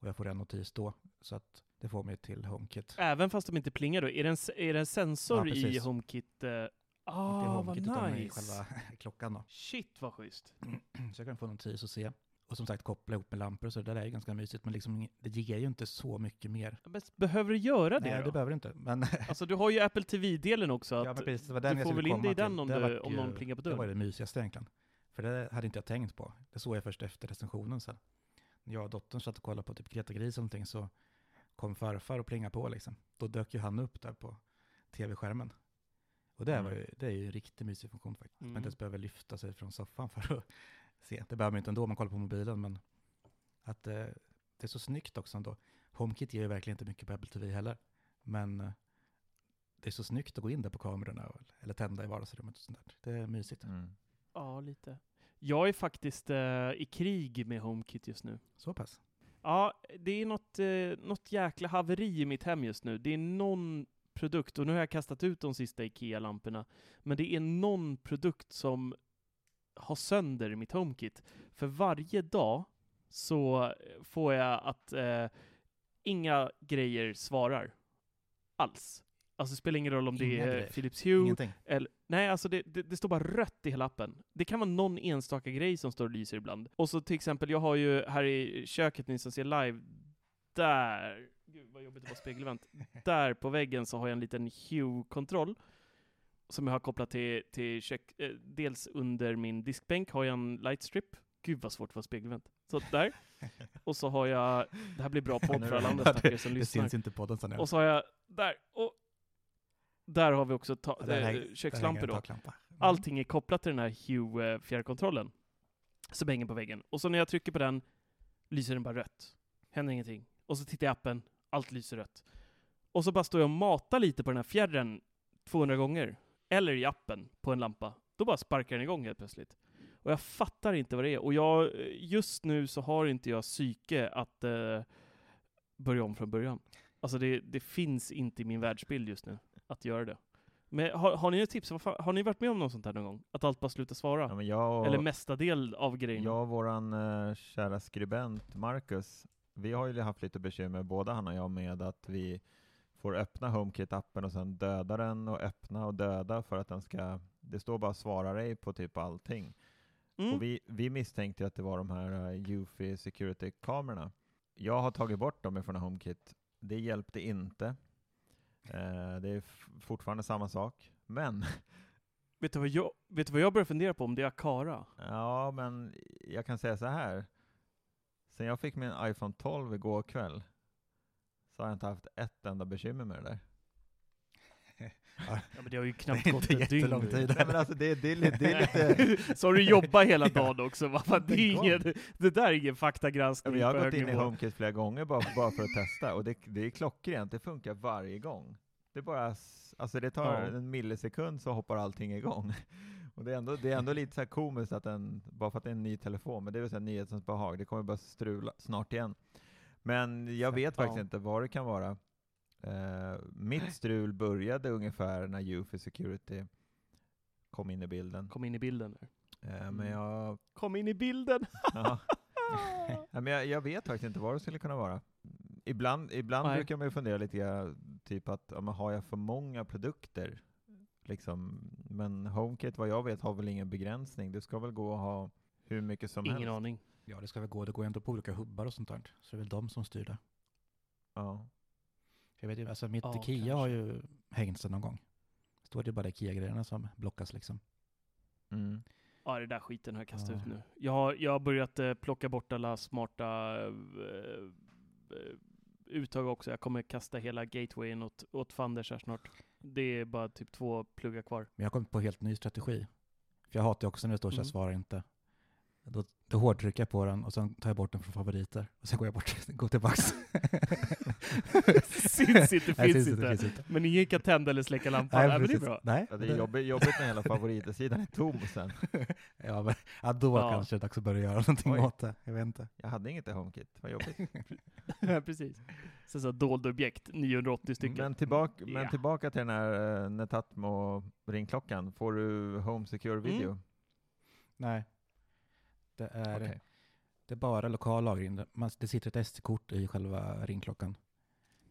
Och jag får en notis då, så att det får mig till HomeKit. Även fast de inte plingar då, är det en, är det en sensor Ja, i. HomeKit? Eh, Inte ah, HomeKit utan vad i nice! själva klockan då. Shit vad schysst. Så jag kan få notis och se. Och som sagt koppla ihop med lampor, så det där är ju ganska mysigt. Men liksom, det ger ju inte så mycket mer. Men behöver du göra det Nej, då? det behöver det inte. Men, Alltså du har ju Apple TV-delen också. ja, Att men precis, det var den du får väl in dig i den om, du, om ju- någon plingar på Det var dörren. det mysigaste egentligen. För det hade inte jag tänkt på. Det såg jag först efter recensionen sen. När jag och dottern satt och kollade på typ Greta Gris eller någonting så kom farfar och plingade på liksom. Då dök ju han upp där på tv-skärmen. Och det, var Mm. ju, det är ju en riktigt mysig funktion faktiskt. Man Mm. inte ens behöver lyfta sig från soffan för att se. Det behöver man inte ändå om man kollar på mobilen, men att eh, det är så snyggt också ändå. HomeKit ger ju verkligen inte mycket på Apple TV heller. Men eh, det är så snyggt att gå in där på kamerorna och, eller tända i vardagsrummet och sånt där. Det är mysigt. Mm. Ja, lite. Jag är faktiskt eh, i krig med HomeKit just nu. Så pass. Ja, det är något, eh, något jäkla haveri i mitt hem just nu. Det är någon produkt, och nu har jag kastat ut de sista IKEA-lamporna, men det är någon produkt som har sönder mitt HomeKit. För varje dag så får jag att eh, inga grejer svarar. Alls. Alltså det spelar ingen roll om det Inga är grejer. Philips Hue, Ingenting. eller, nej, alltså det, det, det står bara rött i hela appen. Det kan vara någon enstaka grej som står och lyser ibland. Och så till exempel, jag har ju här i köket, ni som ser live, där, gud vad jobbigt att vara spegelvänt, där på väggen så har jag en liten Hue-kontroll som jag har kopplat till, till kök, eh, dels under min diskbänk har jag en lightstrip. Gud vad svårt att vara spegelvänt. Så där. Och så har jag, det här blir bra podd för alla andra stackare som det lyssnar. syns inte på den sen. Och så har jag där, och där har vi också ta, Ja, eh, hänger kökslampor då. Mm. Allting är kopplat till den här Hue-fjärrkontrollen som hänger på väggen. Och så när jag trycker på den lyser den bara rött. Händer ingenting. Och så tittar jag i appen, allt lyser rött. Och så bara står jag och matar lite på den här fjärren 200 gånger. Eller i appen på en lampa. Då bara sparkar den igång helt plötsligt. Och jag fattar inte vad det är. Och jag, just nu så har inte jag psyke att eh, börja om från början. Alltså det, det finns inte i min världsbild just nu att göra det. Men har, har ni ett tips? Fan- Har ni varit med om något sånt här någon gång? Att allt bara slutar svara? Ja, och, Eller mesta del av grejerna? jag och våran eh, kära skribent Marcus, vi har ju haft lite bekymmer, både han och jag, med att vi får öppna HomeKit-appen och sen döda den och öppna och döda för att den ska, det står bara svara ej på typ allting. Mm. Och vi, vi misstänkte att det var de här uh, Eufy Security-kamerorna. Jag har tagit bort dem ifrån HomeKit. Det hjälpte inte. Eh, det är fortfarande samma sak. Men, Vet, du vad jag, vet du vad jag börjar fundera på? Om det är Akara? ja men jag kan säga så här. Sen jag fick min iPhone 12 igår kväll så har jag inte haft ett enda bekymmer med det där. Ja, men det har ju Det knappt är gått ett dygn nu. tid. Nej men alltså det, det, är, det är lite... Så har du jobbat hela dagen också, va? Fan, Det, är ingen, det där är ingen Ja, faktagranskning men jag har gått in i. HomeKit flera gånger bara, bara för att testa och det, det är klockrent, det funkar varje gång. Det är bara, alltså det tar Ja. en millisekund så hoppar allting igång. Och det är ändå, det är ändå lite så komiskt att den, bara för att det är en ny telefon, men det är väl så nyhetens behag, det kommer bara strula snart igen. Men jag vet faktiskt inte vad det kan vara. Eh, mitt strul började ungefär när Eufy Security kom in i bilden. Kom in i bilden. Där. Eh, Mm. men jag, Kom in i bilden! ja. Ja, men jag, jag vet faktiskt inte vad det skulle kunna vara. Ibland, ibland Nej. brukar man ju fundera lite grann, typ att ja, men har jag för många produkter? Liksom, men HomeKit vad jag vet har väl ingen begränsning. Det ska väl gå att ha hur mycket som Ingen helst. aning. Ja, det ska väl gå. Det går ändå på olika hubbar och sånt där. Så det är väl de som styr det. Ja. Jag vet ju, alltså mitt Ja, har kanske. ju hängt sig någon gång. Står det bara Ikea-grejerna som blockas liksom. Mm. Ja, det där skiten har jag kastat Ja. ut nu. Jag har, jag har börjat eh, plocka bort alla smarta eh, eh, uttag också. Jag kommer kasta hela gatewayen åt, åt fanders här snart. Det är bara typ två pluggar kvar. Men jag har kommit på helt ny strategi. För jag hatar ju också när det står så här, Mm. svara inte. Då då hårdtrycker jag på den och sen tar jag bort den från favoriter. Och sen går jag bort, går tillbaks. Syns inte, Nej, finns syns inte. finns inte. Men ingen kan tända eller släcka lampan. Nej, men det är bra. Nej, Ja, det är jobbigt, jobbigt när hela favoritsidan är tom sen. ja, men, ja, då Ja. kanske det är dags att börja göra någonting Oj. åt det. Jag vet inte. Jag hade inget i HomeKit, vad jobbigt. Ja, precis. Sen så dolda objekt, 980 stycken. Men, tillbaka, men Ja. tillbaka till den här uh, Netatmo-ringklockan. Får du Home Secure Video? Mm. Nej. Det är, Okej. det är bara lokal lagring. Det- Man, det sitter ett SD-kort i själva ringklockan.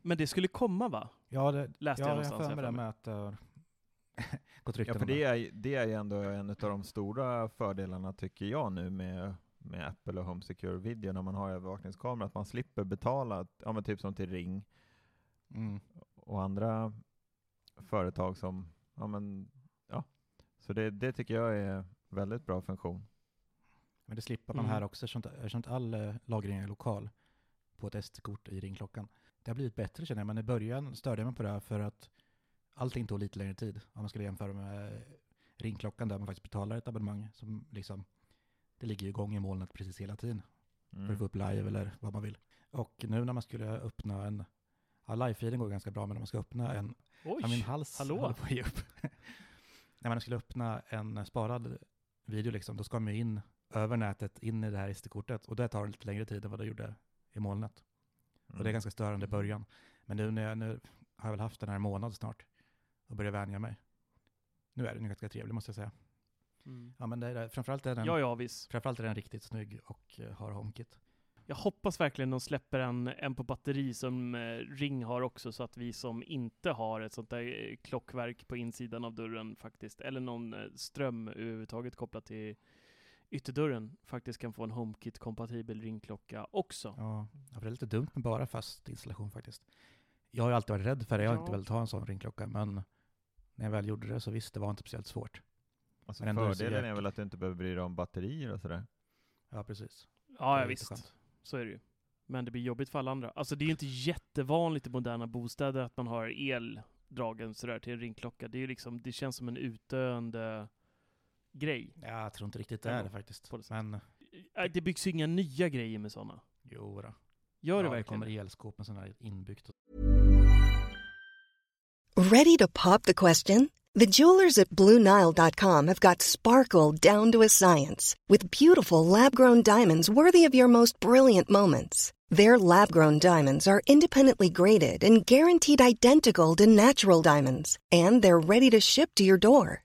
Men det skulle komma va? Ja, det, Läste ja jag jag någonstans. har för mig det jag med att gått rykten Ja, för det är, det är ju ändå en av de stora fördelarna tycker jag nu med, med Apple och Home Secure Video när man har övervakningskamera, att man slipper betala, ja men typ som till Ring Mm. och andra företag som, ja men, ja. Så det, det tycker jag är väldigt bra funktion. Men det slipper man Mm. här också eftersom eftersom all eh, lagring är lokal på ett SD-kort i ringklockan. Det har blivit bättre känner jag, men i början störde jag mig på det här för att allting tog lite längre tid. Om man skulle jämföra med eh, ringklockan där man faktiskt betalar ett abonnemang som liksom, det ligger ju igång i molnet precis hela tiden. för Mm. att få upp live eller vad man vill. Och nu när man skulle öppna en, ja live-feeden går ganska bra, men när man ska öppna en, Oj, ja, min hals hallå? på att upp. när man skulle öppna en sparad video liksom, då ska man ju in över nätet in i det här SD-kortet och det tar lite längre tid än vad det gjorde i molnet. Och det är Mm. ganska störande i början. Men nu, när jag, nu har jag väl haft den här månad snart och börjar vänja mig. Nu är den ju ganska trevlig måste jag säga. Mm. Ja men det är, framförallt är den, Ja, ja, visst. framförallt är den riktigt snygg och eh, har HomeKit. Jag hoppas verkligen de släpper en, en på batteri som eh, Ring har också, så att vi som inte har ett sånt där eh, klockverk på insidan av dörren faktiskt, eller någon ström överhuvudtaget kopplat till ytterdörren, faktiskt kan få en HomeKit-kompatibel ringklocka också. Ja, det är lite dumt med bara fast installation faktiskt. Jag har ju alltid varit rädd för det, jag har Ja. inte velat ha en sån ringklocka, men när jag väl gjorde det så visst, det var inte speciellt svårt. Alltså Men är fördelen är jäkla- väl att du inte behöver bry dig om batterier och sådär. Ja, precis. Ja, ja är visst. jätteskönt. Så är det ju. Men det blir jobbigt för alla andra. Alltså det är ju inte jättevanligt i moderna bostäder att man har el dragen sådär till en ringklocka. Det är ju liksom, det känns som en utdöende grej. Ja, jag tror inte riktigt det är det faktiskt. det. Men Det byggs ju inga nya grejer med sådana. jo då. Gör det ja, det verkligen? kommer elskåp med sådana här inbyggt. Ready to pop the question? The jewelers at BlueNile.com have got sparkle down to a science with beautiful lab grown diamonds worthy of your most brilliant moments. Their lab grown diamonds are independently graded and guaranteed identical to natural diamonds, and they're ready to ship to your door.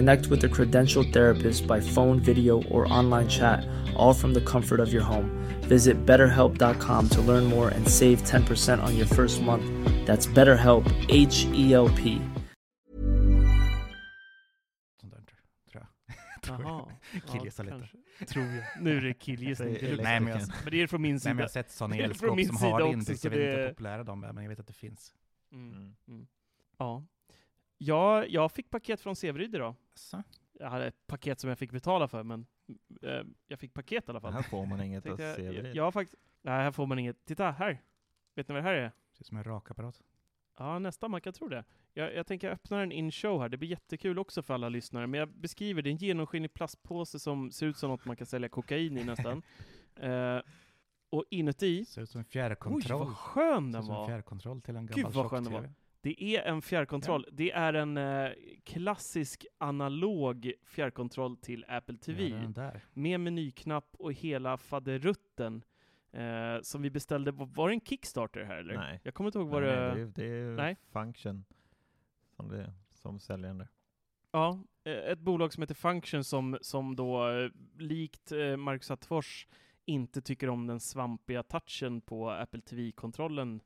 Connect with a credentialed therapist by phone, video, or online chat, all from the comfort of your home. Visit betterhelp.com to learn more and save 10% on your first month. That's BetterHelp, H E L P. Killgissa lite. Tror jag. Nu är det killgissning. Deluxe. Nej, men jag, Men det är från min nej, sida. men jag har sett sådana elskåp som har det inbyggt. så Jag vet inte hur populära de är, men jag vet att det finns. Mm. Mm. Mm. Ja. Ja. Jag fick paket från Severyd idag. Så. Jag hade ett paket som jag fick betala för, men eh, jag fick paket i alla fall. Här får man inget att Tänkte jag, jag, har faktiskt... Nej, här får man inget. Titta, här! Vet ni vad det här är? Ser ut som en rakapparat. Ja, nästan. Man kan tro det. Jag, jag tänker öppna den in show här. Det blir jättekul också för alla lyssnare. Men jag beskriver, det är en genomskinlig plastpåse som ser ut som något man kan sälja kokain i nästan. eh, och inuti, Ser ut som en oj fjärrkontroll. vad skön Ser den ut som en var! fjärrkontroll till en Gud, gammal vad skön den tjock-tv. Det är en fjärrkontroll. Det är en eh, klassisk analog fjärrkontroll till Apple TV. Ja, med menyknapp och hela faderutten. Eh, som vi beställde, var det en Kickstarter här eller? Nej. Jag kommer inte ihåg vad Nej, det... nej, det är, det är. Function som, det, som säljaren där. Ja, eh, ett bolag som heter Function som, som då, eh, likt Marcus Attefors, inte tycker om den svampiga touchen på Apple TV-kontrollen.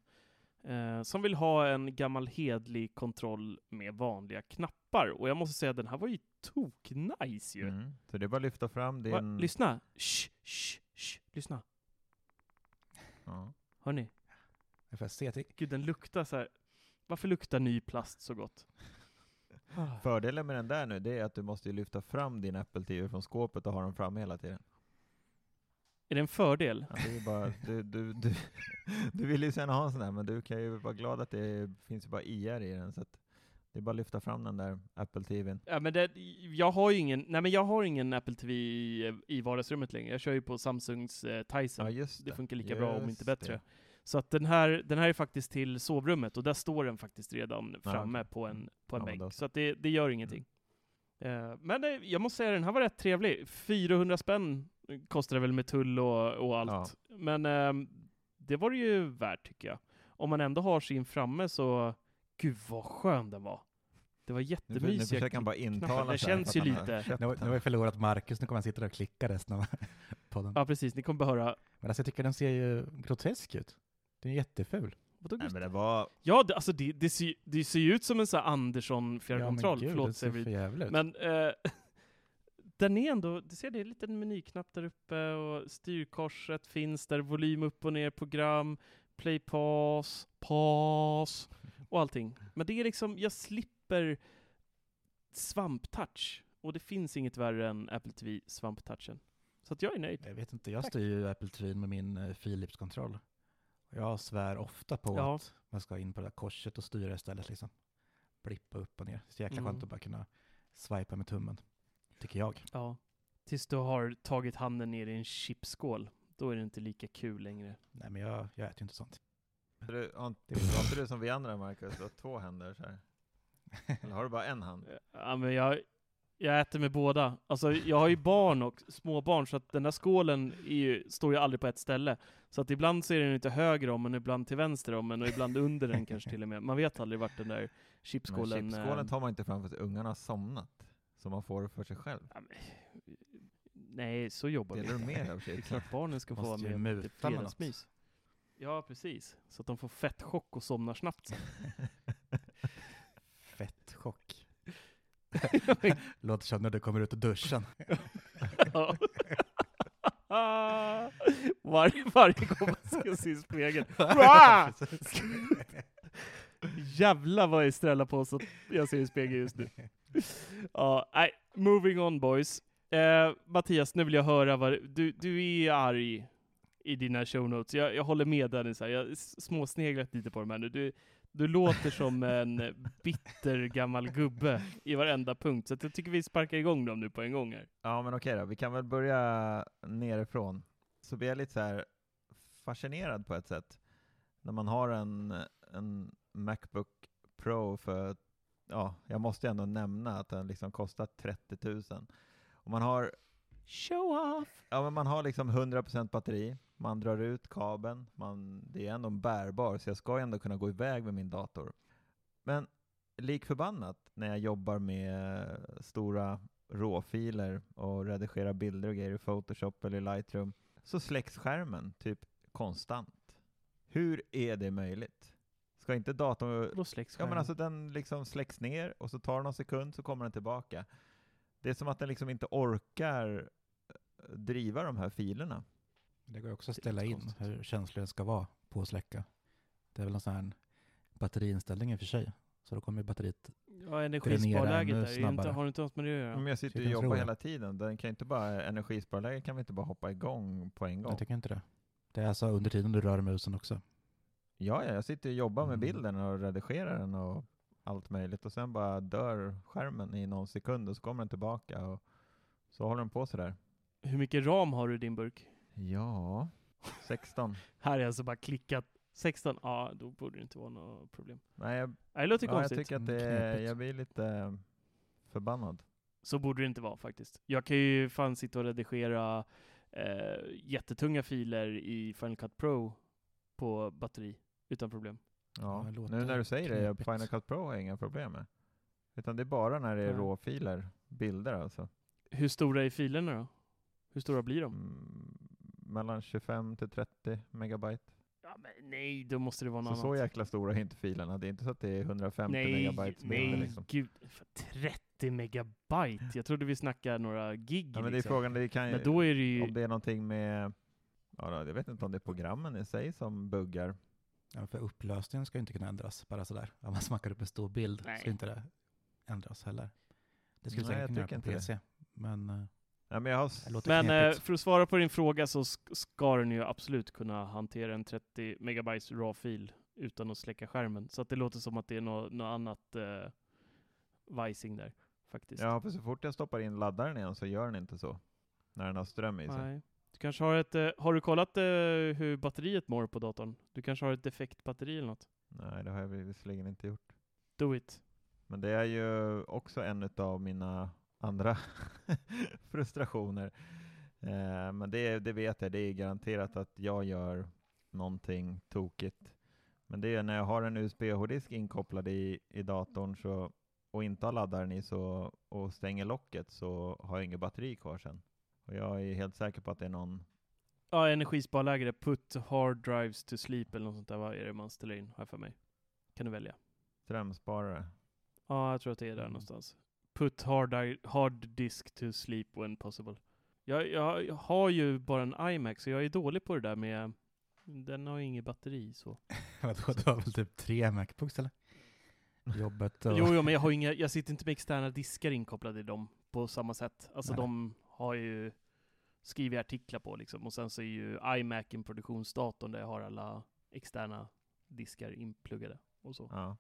Eh, som vill ha en gammal hedlig kontroll med vanliga knappar. Och jag måste säga, den här var ju tok-nice ju. Mm. Så det är bara att lyfta fram Va, din... lyssna! Shh, shh. Shh, lyssna. Ja. Hörni, Jag får se till. gud den luktar så här. Varför luktar ny plast så gott? Fördelen med den där nu, det är att du måste ju lyfta fram din Apple TV från skåpet och ha den framme hela tiden. Är det en fördel? Ja, det är bara, du, du, du, du vill ju gärna ha en sån där, men du kan ju vara glad att det finns ju bara IR i den, så att det är bara att lyfta fram den där Apple TVn. Ja, men det, jag har ju ingen, nej men jag har ingen Apple TV i, i vardagsrummet längre. Jag kör ju på Samsungs eh, Tyson. Ja, just det. det. funkar lika bra om inte Just bättre. det. Så att den här, den här är faktiskt till sovrummet och där står den faktiskt redan Ja, framme okej. på en, på en Ja, bänk. så. Att det, det gör ingenting. Eh, men eh, jag måste säga, den här var rätt trevlig. 400 spänn kostar det väl med tull och, och allt. Men ehm, det var det ju värt tycker jag. Om man ändå har sin framme så, gud vad skön den var. Det var Nu, för, nu jättemysiga försöker han bara intala Det sig här känns ju lite. Nu, har- nu har vi förlorat Marcus, nu kommer han sitta där och klicka resten av podden. Ja precis, ni kommer behöva Men alltså jag tycker den ser ju grotesk ut. Den är jätteful. Vadå, Nej, men det var, Ja, det, alltså det, det, ser, det ser ju ut som en sån här Andersson fjärrkontroll. ja, men gud, Förlåt, det ser för jävligt ut. Men eh, den är ändå, du ser det är en liten menyknapp där uppe och styrkorset finns där, volym upp och ner, program, play pause, pause och allting. Men det är liksom, jag slipper svamptouch. Och det finns inget värre än Apple TV svamptouchen. Så att jag är nöjd. Jag vet inte, jag Tack. styr ju Apple TV med min eh, Philips-kontroll. Jag svär ofta på Ja. att man ska in på det där korset och styra istället liksom. Blippa upp och ner. Så jäkla Mm. skönt att bara kunna swipa med tummen. Tycker jag. Ja. Tills du har tagit handen ner i en chipskål. Då är det inte lika kul längre. Nej men jag, jag äter ju inte sånt. du, har, inte, du som vi andra Marcus, du har två händer så här. Eller har du bara en hand? Ja, men jag, jag äter med båda. Alltså, jag har ju barn och småbarn, så att den där skålen är ju, står ju aldrig på ett ställe. Så att ibland så är den inte höger om, men ibland till vänster om, men och ibland under den kanske till och med. Man vet aldrig vart den där Men chipskålen... chipskålen eh, tar man inte fram för att ungarna har somnat. Så man får det för sig själv. ja, men, nej, så jobbar vi Delar du inte. med dig av Det är klart barnen ska få vara med om lite fredagsmys. Ja, precis. Så att de får fettchock och somnar snabbt sen. Fett chock. Låter som när du kommer ut ur duschen. Ja. varje, gång man ska se i spegeln. Jävlar vad jag strälar på så jag ser i spegeln just nu. Ja, nej, moving on boys. Eh, Mattias, nu vill jag höra vad du, du är arg i dina show notes. Jag, jag håller med Dennis här. Jag småsneglat lite på de här nu. Du, du låter som en bitter gammal gubbe i varenda punkt, så jag tycker vi sparkar igång dem nu på en gång här. Ja men okej då, vi kan väl börja nerifrån. Så blir jag lite så här fascinerad på ett sätt. När man har en, en Macbook Pro för, ja, jag måste ändå nämna att den liksom kostar 30 000. Och man har, Show off! ja men man har liksom 100% batteri, man drar ut kabeln, man, det är ändå en bärbar, så jag ska ändå kunna gå iväg med min dator. Men lik förbannat när jag jobbar med stora råfiler och redigerar bilder och grejer i Photoshop eller Lightroom, så släcks skärmen typ konstant. Hur är det möjligt? Ska inte datorn... Då släcks Ja men alltså den liksom släcks ner och så tar det någon sekund så kommer den tillbaka. Det är som att den liksom inte orkar eh, driva de här filerna. Det går ju också att ställa in konstigt. hur känslig den ska vara på att släcka. Det är väl en sån här batteriinställning i och för sig. Så då kommer ju batteriet... Ja, energisparläget där, är ju inte, snabbare. har du inte något med det att göra? Men jag sitter Så och jobbar tror hela tiden. Den kan inte bara, energisparläget kan vi inte bara hoppa igång på en gång. Jag tycker inte det. Det är alltså under tiden du rör musen också. Ja, ja, jag sitter och jobbar med Mm. bilden och redigerar den och allt möjligt och sen bara dör skärmen i någon sekund och så kommer den tillbaka och så håller den på sådär. Hur mycket ram har du i din burk? Ja, 16. Här är alltså bara klickat 16, ja då borde det inte vara något problem. Nej, jag, det låter ja, jag tycker att Mm, det, knepigt. jag blir lite förbannad. Så borde det inte vara faktiskt. Jag kan ju fan sitta och redigera eh, jättetunga filer i Final Cut Pro på batteri utan problem. Ja, det låter nu när du säger det, knepigt. Final Cut Pro har jag inga problem med. Utan det är bara när det är Ja. råfiler, bilder alltså. Hur stora är filerna då? Hur stora blir de? Mm, mellan 25 till 30 megabyte. Ja, men nej, då måste det vara Så något så annat. jäkla stora är inte filerna. Det är inte så att det är 150 nej, megabytes bilder nej, liksom. gud. För 30 megabyte? Jag trodde vi snackade några gig Ja, men det är liksom. frågan, det kan Men då är det ju... om det är någonting med Ja, då, jag vet inte om det är programmen i sig som buggar. Ja, för upplösningen ska ju inte kunna ändras bara sådär. Om man smackar upp en stor bild Nej. ska inte det ändras heller. Det skulle Nej, säkert jag kunna göra tycker på inte det. PC. Men eh, Ja, men jag har Men eh, för att svara på din fråga så sk- ska den ju absolut kunna hantera en 30 megabytes RAW-fil utan att släcka skärmen. Så att det låter som att det är något, något annat uh, vajsing där, faktiskt. Ja, för så fort jag stoppar in laddaren igen så gör den inte så. När den har ström i sig. Nej. Du kanske har ett, eh, har du kollat eh, hur batteriet mår på datorn? Du kanske har ett defekt batteri eller något? Nej, det har jag visserligen inte gjort. Do it. Men det är ju också en av mina andra frustrationer. Eh, men det, det vet jag, det är garanterat att jag gör någonting tokigt. Men det är när jag har en USB-hårddisk inkopplad i, i datorn så, och inte har laddaren i så, och stänger locket så har jag inget batteri kvar sen. Och jag är helt säker på att det är någon Ja, energisparläge. Put hard drives to sleep eller något sånt där. Vad är det man ställer in, har jag för mig. Kan du välja. strömsparare. Ja, jag tror att det är där Mm. någonstans. Put hard, hard disk to sleep when possible. Jag, jag, jag har ju bara en iMac, så jag är dålig på det där med... Den har ju inget batteri så. Vadå, du har väl typ tre Macbooks eller? Jobbet och... Jo, jo, men jag har inga, jag sitter inte med externa diskar inkopplade i dem på samma sätt. Alltså Nej. de har ju skrivit artiklar på liksom. Och sen så är ju iMacen produktionsdatorn där jag har alla externa diskar inpluggade och så. Ja.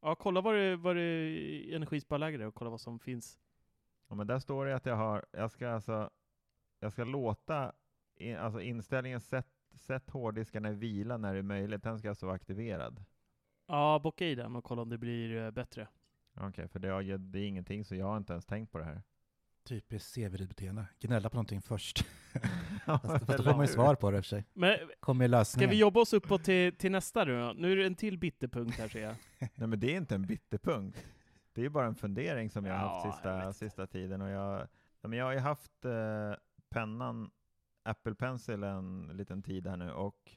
Ja, kolla vad det, vad det är energisparläge där och kolla vad som finns. Ja, men där står det att jag har, jag ska alltså, jag ska låta in, alltså inställningen sätt, sätt hårddiskarna i vila när det är möjligt, den ska alltså vara aktiverad. Ja, bocka i den och kolla om det blir eh, bättre. Okej, för det, har, det är ingenting så jag har inte ens tänkt på det här. Typiskt CV-beteende. Gnälla på någonting först. Ja, Fast, fast då får man ju svar på det i och för sig. Men Kommer ju ska lösningen. vi jobba oss uppåt till, till nästa nu? Nu är det en till bitterpunkt här ser jag. Nej men det är inte en bitterpunkt. Det är ju bara en fundering som jag har haft Ja, jag sista, sista tiden. Och jag, ja, men jag har ju haft eh, pennan Apple Pencil en liten tid här nu och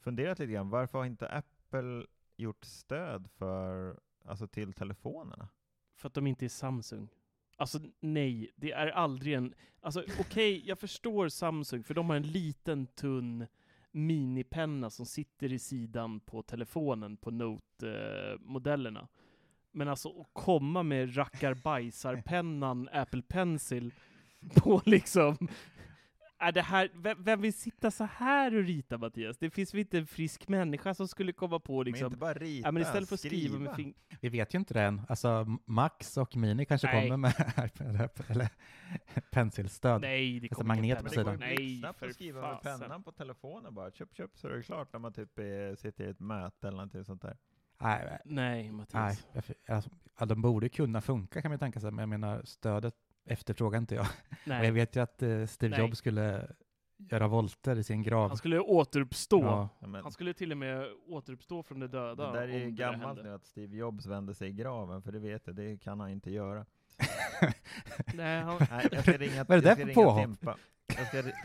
funderat lite grann, varför har inte Apple gjort stöd för, alltså till telefonerna? För att de inte är Samsung. Alltså nej, det är aldrig en... Alltså okej, jag förstår Samsung, för de har en liten tunn minipenna som sitter i sidan på telefonen på Note-modellerna. Men alltså att komma med rackarbajsarpennan Apple Pencil på liksom... Är det här, vem, vem vill sitta så här och rita Mattias? Det finns väl inte en frisk människa som skulle komma på Men liksom... inte bara rita, Ja, men istället för att skriva med fing- Vi vet ju inte det än. Alltså Max och Mini kanske Nej. kommer med eller pensilstöd. Nej, det Alltså kommer magnet inte på Men det går ju sidan. Nej, för att skriva med pennan på telefonen bara. Köp, köp, så är det klart när man typ är, sitter i ett möte eller någonting sånt där. Nej, nej, Nej, nej. Mattias. jag- Alltså, de borde kunna funka kan man tänka sig, men jag menar stödet efterfrågar inte jag. Och jag Nej. vet ju att eh, Steve Nej. Jobs skulle göra volter i sin grav. Han skulle återuppstå. Ja. Han skulle till och med återuppstå från de döda. det där är ju om gammalt nu att Steve Jobs vände sig i graven, för det vet jag, det kan han inte göra. Nej, han, Nej, jag ska ringa, Vad är det jag där ska för ringa påhopp?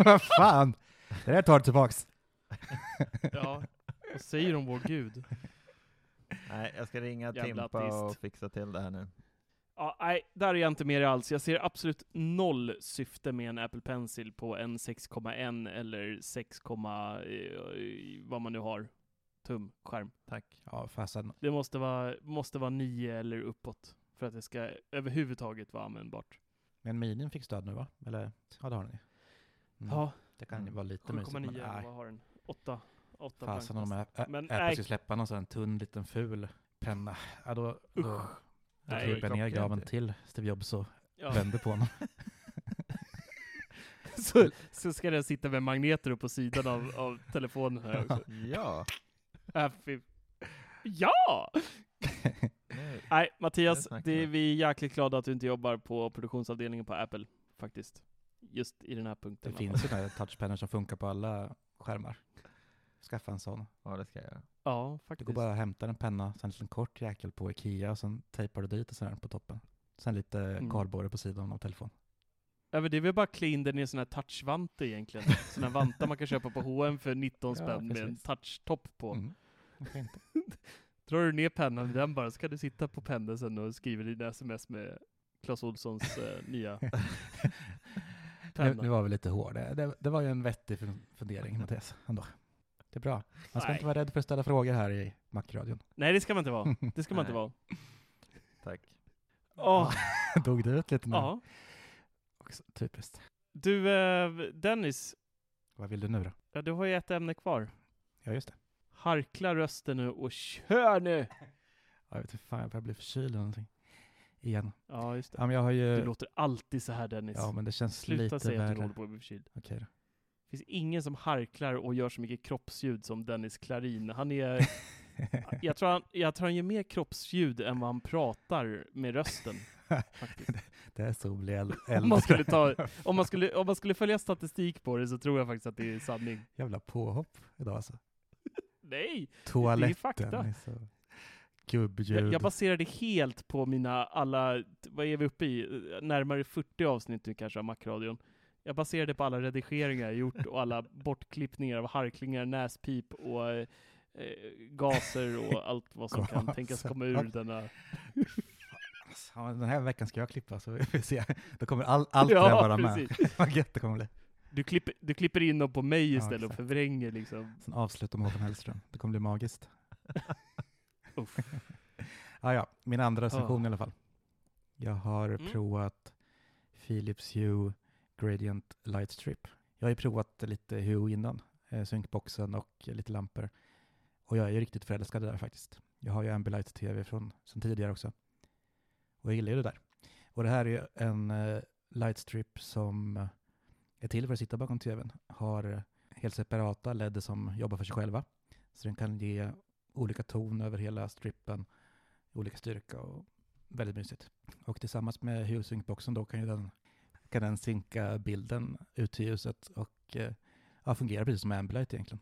Vad fan! Det där tar du tillbaks. ja. Vad säger de vår gud? nej, jag ska ringa Jävla Timpa och ateist. fixa till det här nu. Ja, nej, där är jag inte med alls. Jag ser absolut noll syfte med en Apple Pencil på en 6,1 eller 6, eh, vad man nu har, tum skärm. Tack. Ja, fasen. Det måste vara, måste vara 9 eller uppåt för att det ska överhuvudtaget vara användbart. Men Minin fick stöd nu va? Eller? Ja, det har den ju. Mm. Ja, Det kan ju Mm. vara lite mysigt, men 7,9, nej. vad har den? 8? 8 Fasen om Apple skulle släppa någon sån tunn liten ful penna. Ja, då, då, då Nej, kryper jag ner i graven till Steve Jobs och Ja. vänder på honom. så, så ska den sitta med magneter upp på sidan av, av telefonen här också. Ja. Äh, ja! Nej, Mattias, det är vi. jäkligt glada att du inte jobbar på produktionsavdelningen på Apple, faktiskt. Just i den här punkten. Det finns ju touchpennor som funkar på alla skärmar. Skaffa en sån. Ja, det ska jag göra. Ja, faktiskt. går bara att hämta en penna, sen en liten kort jäkel på Ikea och sen tejpar du dit och sådär på toppen. Sen lite Mm. kardborre på sidan av telefon. Ja, men det är väl bara klä in den i en sån här touchvante egentligen. Här vantar man kan köpa på H&M för 19 Ja, spänn med en touchtopp på. Mm. Drar du ner pennan i den bara, så kan du sitta på pendeln sen och skriva dina sms med Clas Ohlsons eh, nya... Nu, penna. nu var vi lite hårda. Det, det var ju en vettig fun- fundering, Mattias, ändå. Det är bra. Man ska Nej. inte vara rädd för att ställa frågor här i Macradion. Nej, det ska man inte vara. Det ska man inte vara. Tack. Åh, Dog du ut lite nu? ja. Också, typiskt. Du, eh, Dennis, Vad vill du nu då? ja, du har ju ett ämne kvar. Ja, just det. Harkla rösten nu och kör nu! Ja, Jag vet inte, fan, jag börjar bli förkyld eller någonting. Igen. Ja, just det. Ja, men jag har ju... Du låter alltid så här Dennis. Ja, men det känns Sluta lite säga att du värre. håller på att bli förkyld. Okej då. Det finns ingen som harklar och gör så mycket kroppsljud som Dennis Klarin. Han är... jag, tror han, jag tror han gör mer kroppsljud än vad han pratar med rösten. Faktiskt. det är så blir Om man, skulle ta, om, man skulle, om man skulle följa statistik på det så tror jag faktiskt att det är sanning. Jävla påhopp idag alltså. Nej! Toaletten fakta. är så... Gubbljud. Jag, jag baserar det helt på mina alla, vad är vi uppe i? Närmare 40 avsnitt nu kanske av Macradion. Jag baserar det på alla redigeringar jag gjort och alla bortklippningar av harklingar, näspip och eh, gaser och allt vad som kan tänkas komma ur denna... Ja, den här veckan ska jag klippa så vi får se. Då kommer all, allt det här vara med. Vad gött det kommer bli. Du klipper, du klipper in dem på mig Ja, istället och exakt. förvränger liksom. Sen avsluta med Håkan Hellström. Det kommer bli magiskt. Uff. Ja, ja, min andra recension Ja. i alla fall. Jag har Mm. provat Philips Hue Gradient Light Strip. Jag har ju provat lite Hue innan, eh, synkboxen och lite lampor. Och jag är ju riktigt förälskad i det där faktiskt. Jag har ju Ambilight TV från sen tidigare också. Och jag gillar ju det där. Och det här är ju en eh, light strip som eh, är till för att sitta bakom tvn. Har eh, helt separata LED som jobbar för sig själva. Så den kan ge olika ton över hela strippen, olika styrka och väldigt mysigt. Och tillsammans med Hue Sync-boxen då kan ju den, kan den synka bilden ut till ljuset och eh, ja, fungerar precis som Ambilight egentligen.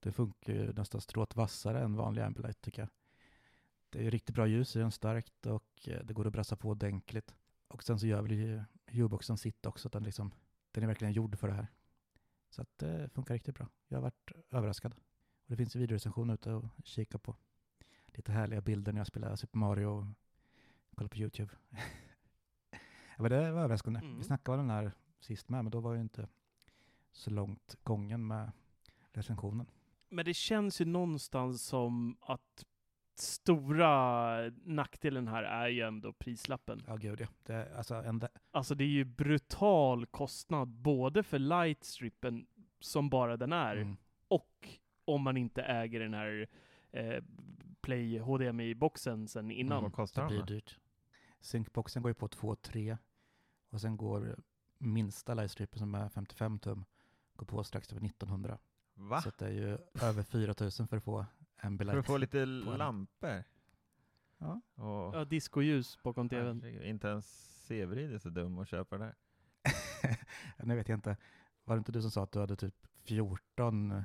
Det funkar ju nästan stråt vassare än vanlig Ambilight tycker jag. Det är ju riktigt bra ljus i den starkt och eh, det går att brassa på ordentligt. Och sen så gör väl ju Hue-boxen sitt också, att den, liksom, den är verkligen gjord för det här. Så att eh, det funkar riktigt bra. Jag har varit överraskad. Och det finns ju videorecensioner ute och kika på. Lite härliga bilder när jag spelar Super Mario och kollar på YouTube. ja, men det var överraskande. Mm. Vi snackade om den här sist med, men då var ju inte så långt gången med recensionen. Men det känns ju någonstans som att stora nackdelen här är ju ändå prislappen. Ja, gud ja. Det, är- alltså, en, Alltså det är ju brutal kostnad både för lightstrippen som bara den är mm, och om man inte äger den här eh, Play HDMI-boxen sen innan. Vad kostar det de blir då? dyrt. Syncboxen går ju på 2-3 och sen går minsta lightstripen som är 55 tum går på strax över 1900. Va? Så det är ju över 4000 för att få Ambilight. För att få lite en. lampor? Ja. Och, Ja, discoljus bakom tvn. inte ens Severid är så dum att köpa det nu vet jag inte. Var det inte du som sa att du hade typ 14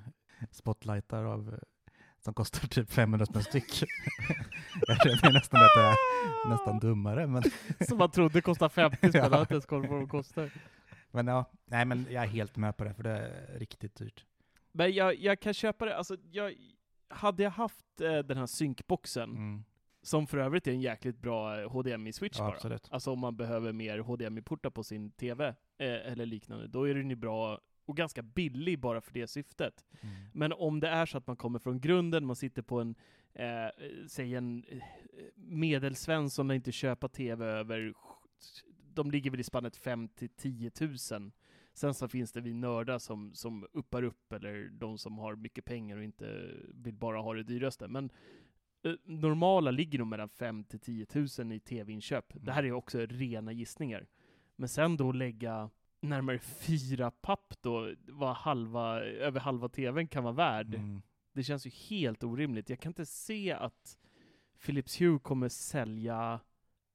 spotlightar av, som kostar typ 500 spänn styck? jag känner nästan att det är nästan dummare. Men, Som man trodde kostade 50 spänn, Ja. jag har inte ens koll på vad de kostar. men ja, nej men jag är helt med på det för det är riktigt dyrt. Men jag, jag kan köpa det, alltså jag, hade jag haft eh, den här synkboxen, Mm. som för övrigt är en jäkligt bra eh, HDMI-switch Ja, bara. absolut. Alltså om man behöver mer HDMI-portar på sin TV, eh, eller liknande, då är den ju bra och ganska billig bara för det syftet. Mm. Men om det är så att man kommer från grunden, man sitter på en, eh, säg en eh, medelsvensson som inte köpa TV över, de ligger väl i spannet 5 till 10 000. Sen så finns det vi nördar som, som uppar upp, eller de som har mycket pengar och inte vill bara ha det dyraste. Men eh, normala ligger nog mellan 5 till 10 000 i TV-inköp. Det här är också rena gissningar. Men sen då lägga närmare fyra papp då, vad halva, över halva TVn kan vara värd. Mm. Det känns ju helt orimligt. Jag kan inte se att Philips Hue kommer sälja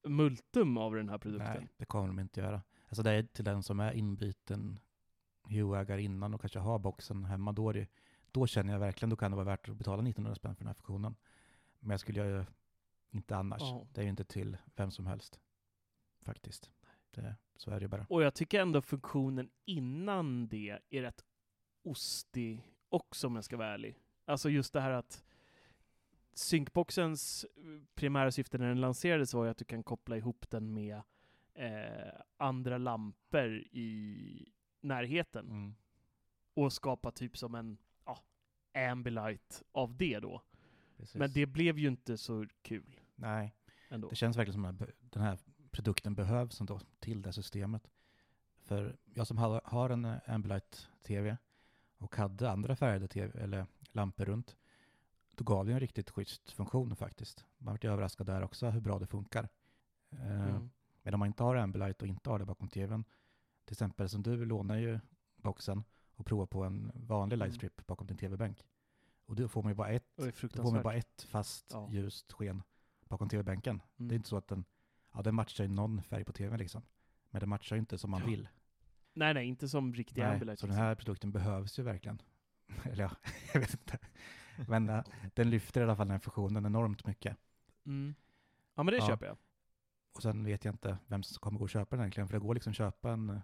multum av den här produkten. Nej, det kommer de inte göra. Alltså det är till den som är inbyten Hue-ägare innan och kanske har boxen hemma. Då, det, då känner jag verkligen, då kan det vara värt att betala 1900 spänn för den här funktionen. Men jag skulle ju inte annars. Ja. Det är ju inte till vem som helst. Faktiskt. Det, så är det bara. Och jag tycker ändå funktionen innan det är rätt ostig också om jag ska vara ärlig. Alltså just det här att synkboxens primära syfte när den lanserades var ju att du kan koppla ihop den med eh, andra lampor i närheten Mm. och skapa typ som en ja, Ambilight av det då. Precis. Men det blev ju inte så kul Nej, ändå. det känns verkligen som den här produkten behövs ändå till det systemet. För jag som har har en eh, Ambilight-TV och hade andra färgade TV, eller lampor runt, då gav det en riktigt schysst funktion faktiskt. Man vart överraskad där också hur bra det funkar. Eh, Mm. Men om man inte har Ambilight och inte har det bakom TVn, till exempel som du lånar ju boxen och provar på en vanlig Mm. lightstrip bakom din TV-bänk. Och då får man ju bara ett, då får man bara ett fast Ja. ljust sken bakom TV-bänken. Mm. Det är inte så att den, ja den matchar ju någon färg på TVn liksom. Men den matchar ju inte som man Ja. vill. Nej, nej, inte som riktiga Nej, Ambilight. så den här produkten behövs ju verkligen. Eller ja, jag vet inte. Men äh, den lyfter i alla fall den här funktionen enormt mycket. Mm. Ja, men det Ja. köper jag. Och sen vet jag inte vem som kommer gå och köpa den egentligen, för det går liksom att köpa en eh,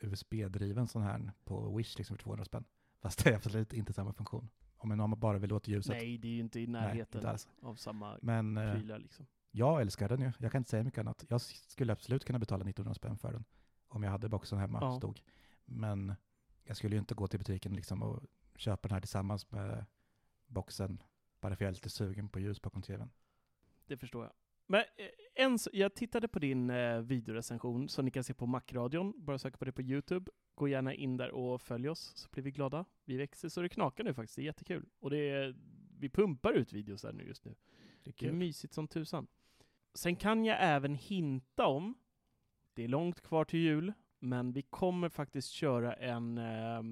USB-driven sån här på Wish liksom för 200 spänn. Fast det är absolut inte samma funktion. Om man bara vill åt ljuset. Nej, det är ju inte i Nej, närheten inte alls. av samma Men eh, prylar liksom. Jag älskar den ju. Jag kan inte säga mycket annat. Jag skulle absolut kunna betala 1900 spänn för den. Om jag hade boxen hemma Ja. stod. Men jag skulle ju inte gå till butiken liksom och köpa den här tillsammans med boxen. Bara för jag är lite sugen på ljus bakom tvn. Det förstår jag. Men eh, en, jag tittade på din eh, videorecension som ni kan se på Macradion. Bara söka på det på Youtube. Gå gärna in där och följ oss så blir vi glada. Vi växer så det knakar nu faktiskt. Det är jättekul. Och det är, vi pumpar ut videos där nu just nu. Det är Det är mysigt som tusan. Sen kan jag även hinta om, det är långt kvar till jul, men vi kommer faktiskt köra en eh,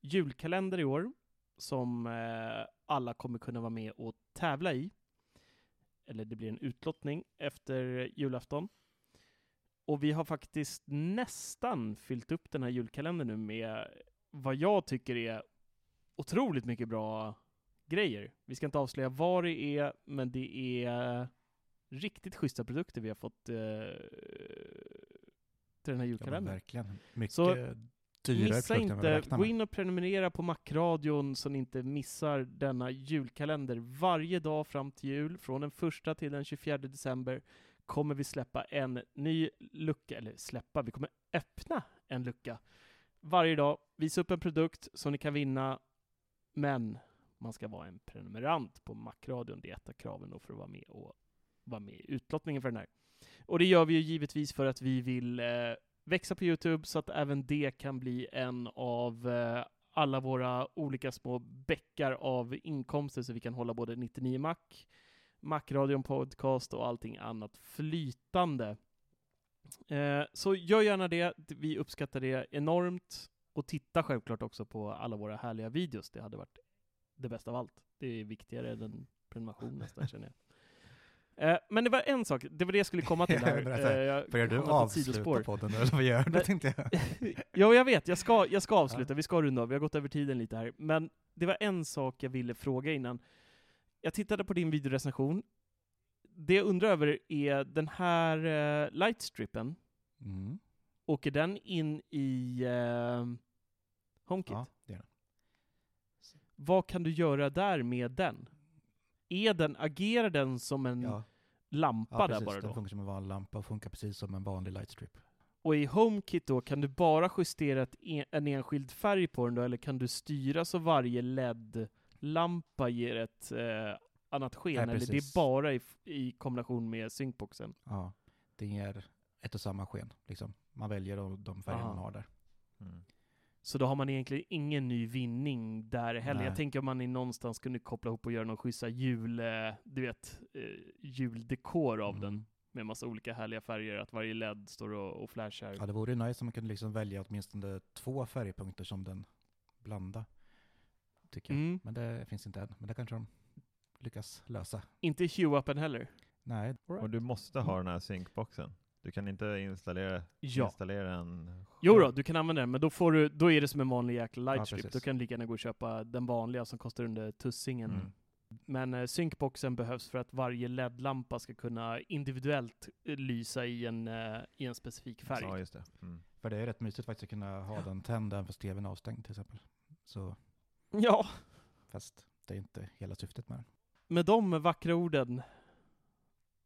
julkalender i år som eh, alla kommer kunna vara med och tävla i. Eller det blir en utlottning efter julafton. Och vi har faktiskt nästan fyllt upp den här julkalendern nu med vad jag tycker är otroligt mycket bra grejer. Vi ska inte avslöja vad det är, men det är riktigt schyssta produkter vi har fått eh, till den här Ja, julkalendern. verkligen. Mycket Så dyrare Missa inte, gå in och prenumerera på Macradion så ni inte missar denna julkalender. Varje dag fram till jul, från den första till den 24 december, kommer vi släppa en ny lucka, eller släppa, vi kommer öppna en lucka varje dag, visa upp en produkt som ni kan vinna, men man ska vara en prenumerant på Macradion. Det är ett av kraven då för att vara med och vara med i utlottningen för den här. Och det gör vi ju givetvis för att vi vill eh, växa på Youtube så att även det kan bli en av eh, alla våra olika små bäckar av inkomster så vi kan hålla både 99 Mac, Macradion podcast och allting annat flytande. Eh, så gör gärna det, vi uppskattar det enormt. Och titta självklart också på alla våra härliga videos, det hade varit det bästa av allt. Det är viktigare än en prenumeration nästan känner jag. Eh, men det var en sak, det var det jag skulle komma till här. så här, Eh, Börjar du avsluta podden eller vad gör du tänkte jag. ja, jag vet. Jag ska, jag ska avsluta. Vi ska runda av. Vi har gått över tiden lite här. Men det var en sak jag ville fråga innan. Jag tittade på din videorecension. Det jag undrar över är den här uh, lightstrippen. Mm. Åker den in i uh, HomeKit? Ja, det är den. Vad kan du göra där med den? Är den, agerar den som en Ja, lampa ja där precis. bara Den då? funkar som en vanlig lampa och funkar precis som en vanlig lightstrip. Och i HomeKit då, kan du bara justera ett en, en enskild färg på den då, eller kan du styra så varje LED-lampa ger ett eh, annat sken? Nej, eller det är bara i, i kombination med syncboxen? Ja, det ger ett och samma sken. Liksom. Man väljer de, de färger Aha. man har där. Mm. Så då har man egentligen ingen ny vinning där heller. Nej. Jag tänker om man i någonstans kunde koppla ihop och göra någon schyssta jul, eh, du vet, eh, juldekor av Mm. den. Med massa olika härliga färger, att varje LED står och, och flashar. Ja, det vore nice om man kunde liksom välja åtminstone två färgpunkter som den blanda. Tycker jag. Mm. Men det finns inte än. Men det kanske de lyckas lösa. Inte hue-upen heller. Nej, Och du måste ha den här syncboxen. Du kan inte installera, Ja. installera en... Jo då, du kan använda den, men då, får du, då är det som en vanlig jäkla Ja, lightstrip. precis. då kan du lika gärna gå och köpa den vanliga som kostar under tussingen. Mm. Men eh, syncboxen behövs för att varje LED-lampa ska kunna individuellt eh, lysa i en, eh, i en specifik färg. Ja, just det. Mm. för det är rätt mysigt faktiskt att kunna ha den tänd även fast tvn är avstängd till exempel. Så, Ja, fast det är inte hela syftet med den. med de vackra orden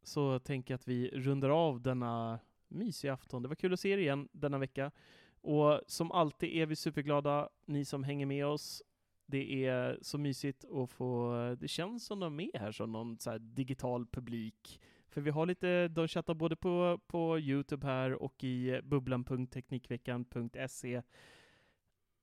så tänker jag att vi rundar av denna mysiga afton. Det var kul att se er igen denna vecka. Och som alltid är vi superglada, ni som hänger med oss. Det är så mysigt att få, det känns som de är här som någon så digital publik. För vi har lite, de chattar både på, på Youtube här och i bubblan.teknikveckan.se.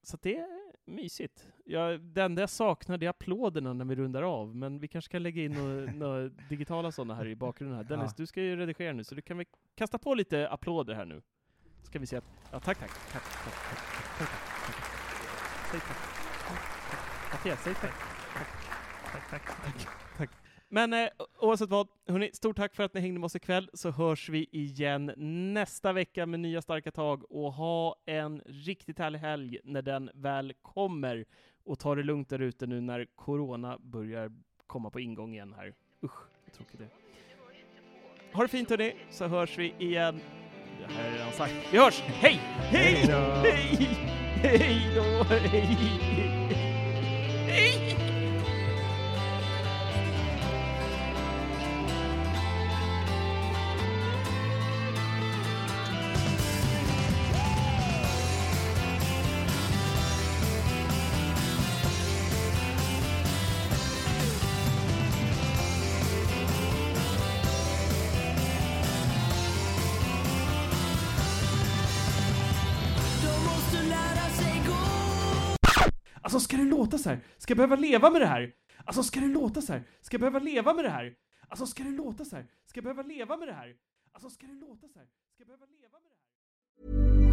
Så det är mysigt. Ja, det enda jag saknar det är applåderna när vi rundar av, men vi kanske kan lägga in några, några digitala sådana här i bakgrunden här. Dennis, Ja. du ska ju redigera nu, så du kan väl kasta på lite applåder här nu. Ska vi se att, ja tack, tack, tack, tack, tack, tack, tack. Säg tack. Mattias, säg tack. Tack, tack, tack, tack, tack. Men eh, oavsett vad, hörni, stort tack för att ni hängde med oss ikväll, så hörs vi igen nästa vecka med nya starka tag, och ha en riktigt härlig helg när den väl kommer. Och ta det lugnt där ute nu när corona börjar komma på ingång igen här. Usch, vad tråkigt det. Ha det fint hörni, så hörs vi igen. Det här är redan sagt. Vi hörs! Hej! Hej! Hej! Hej då! Hej! Hej! Låta så här? Ska jag behöva leva med det här? Alltså ska det låta så här? Ska jag behöva leva med det här? Alltså ska det låta så här? Ska jag behöva leva med det här? Alltså ska det låta så här? Ska jag behöva leva med det här?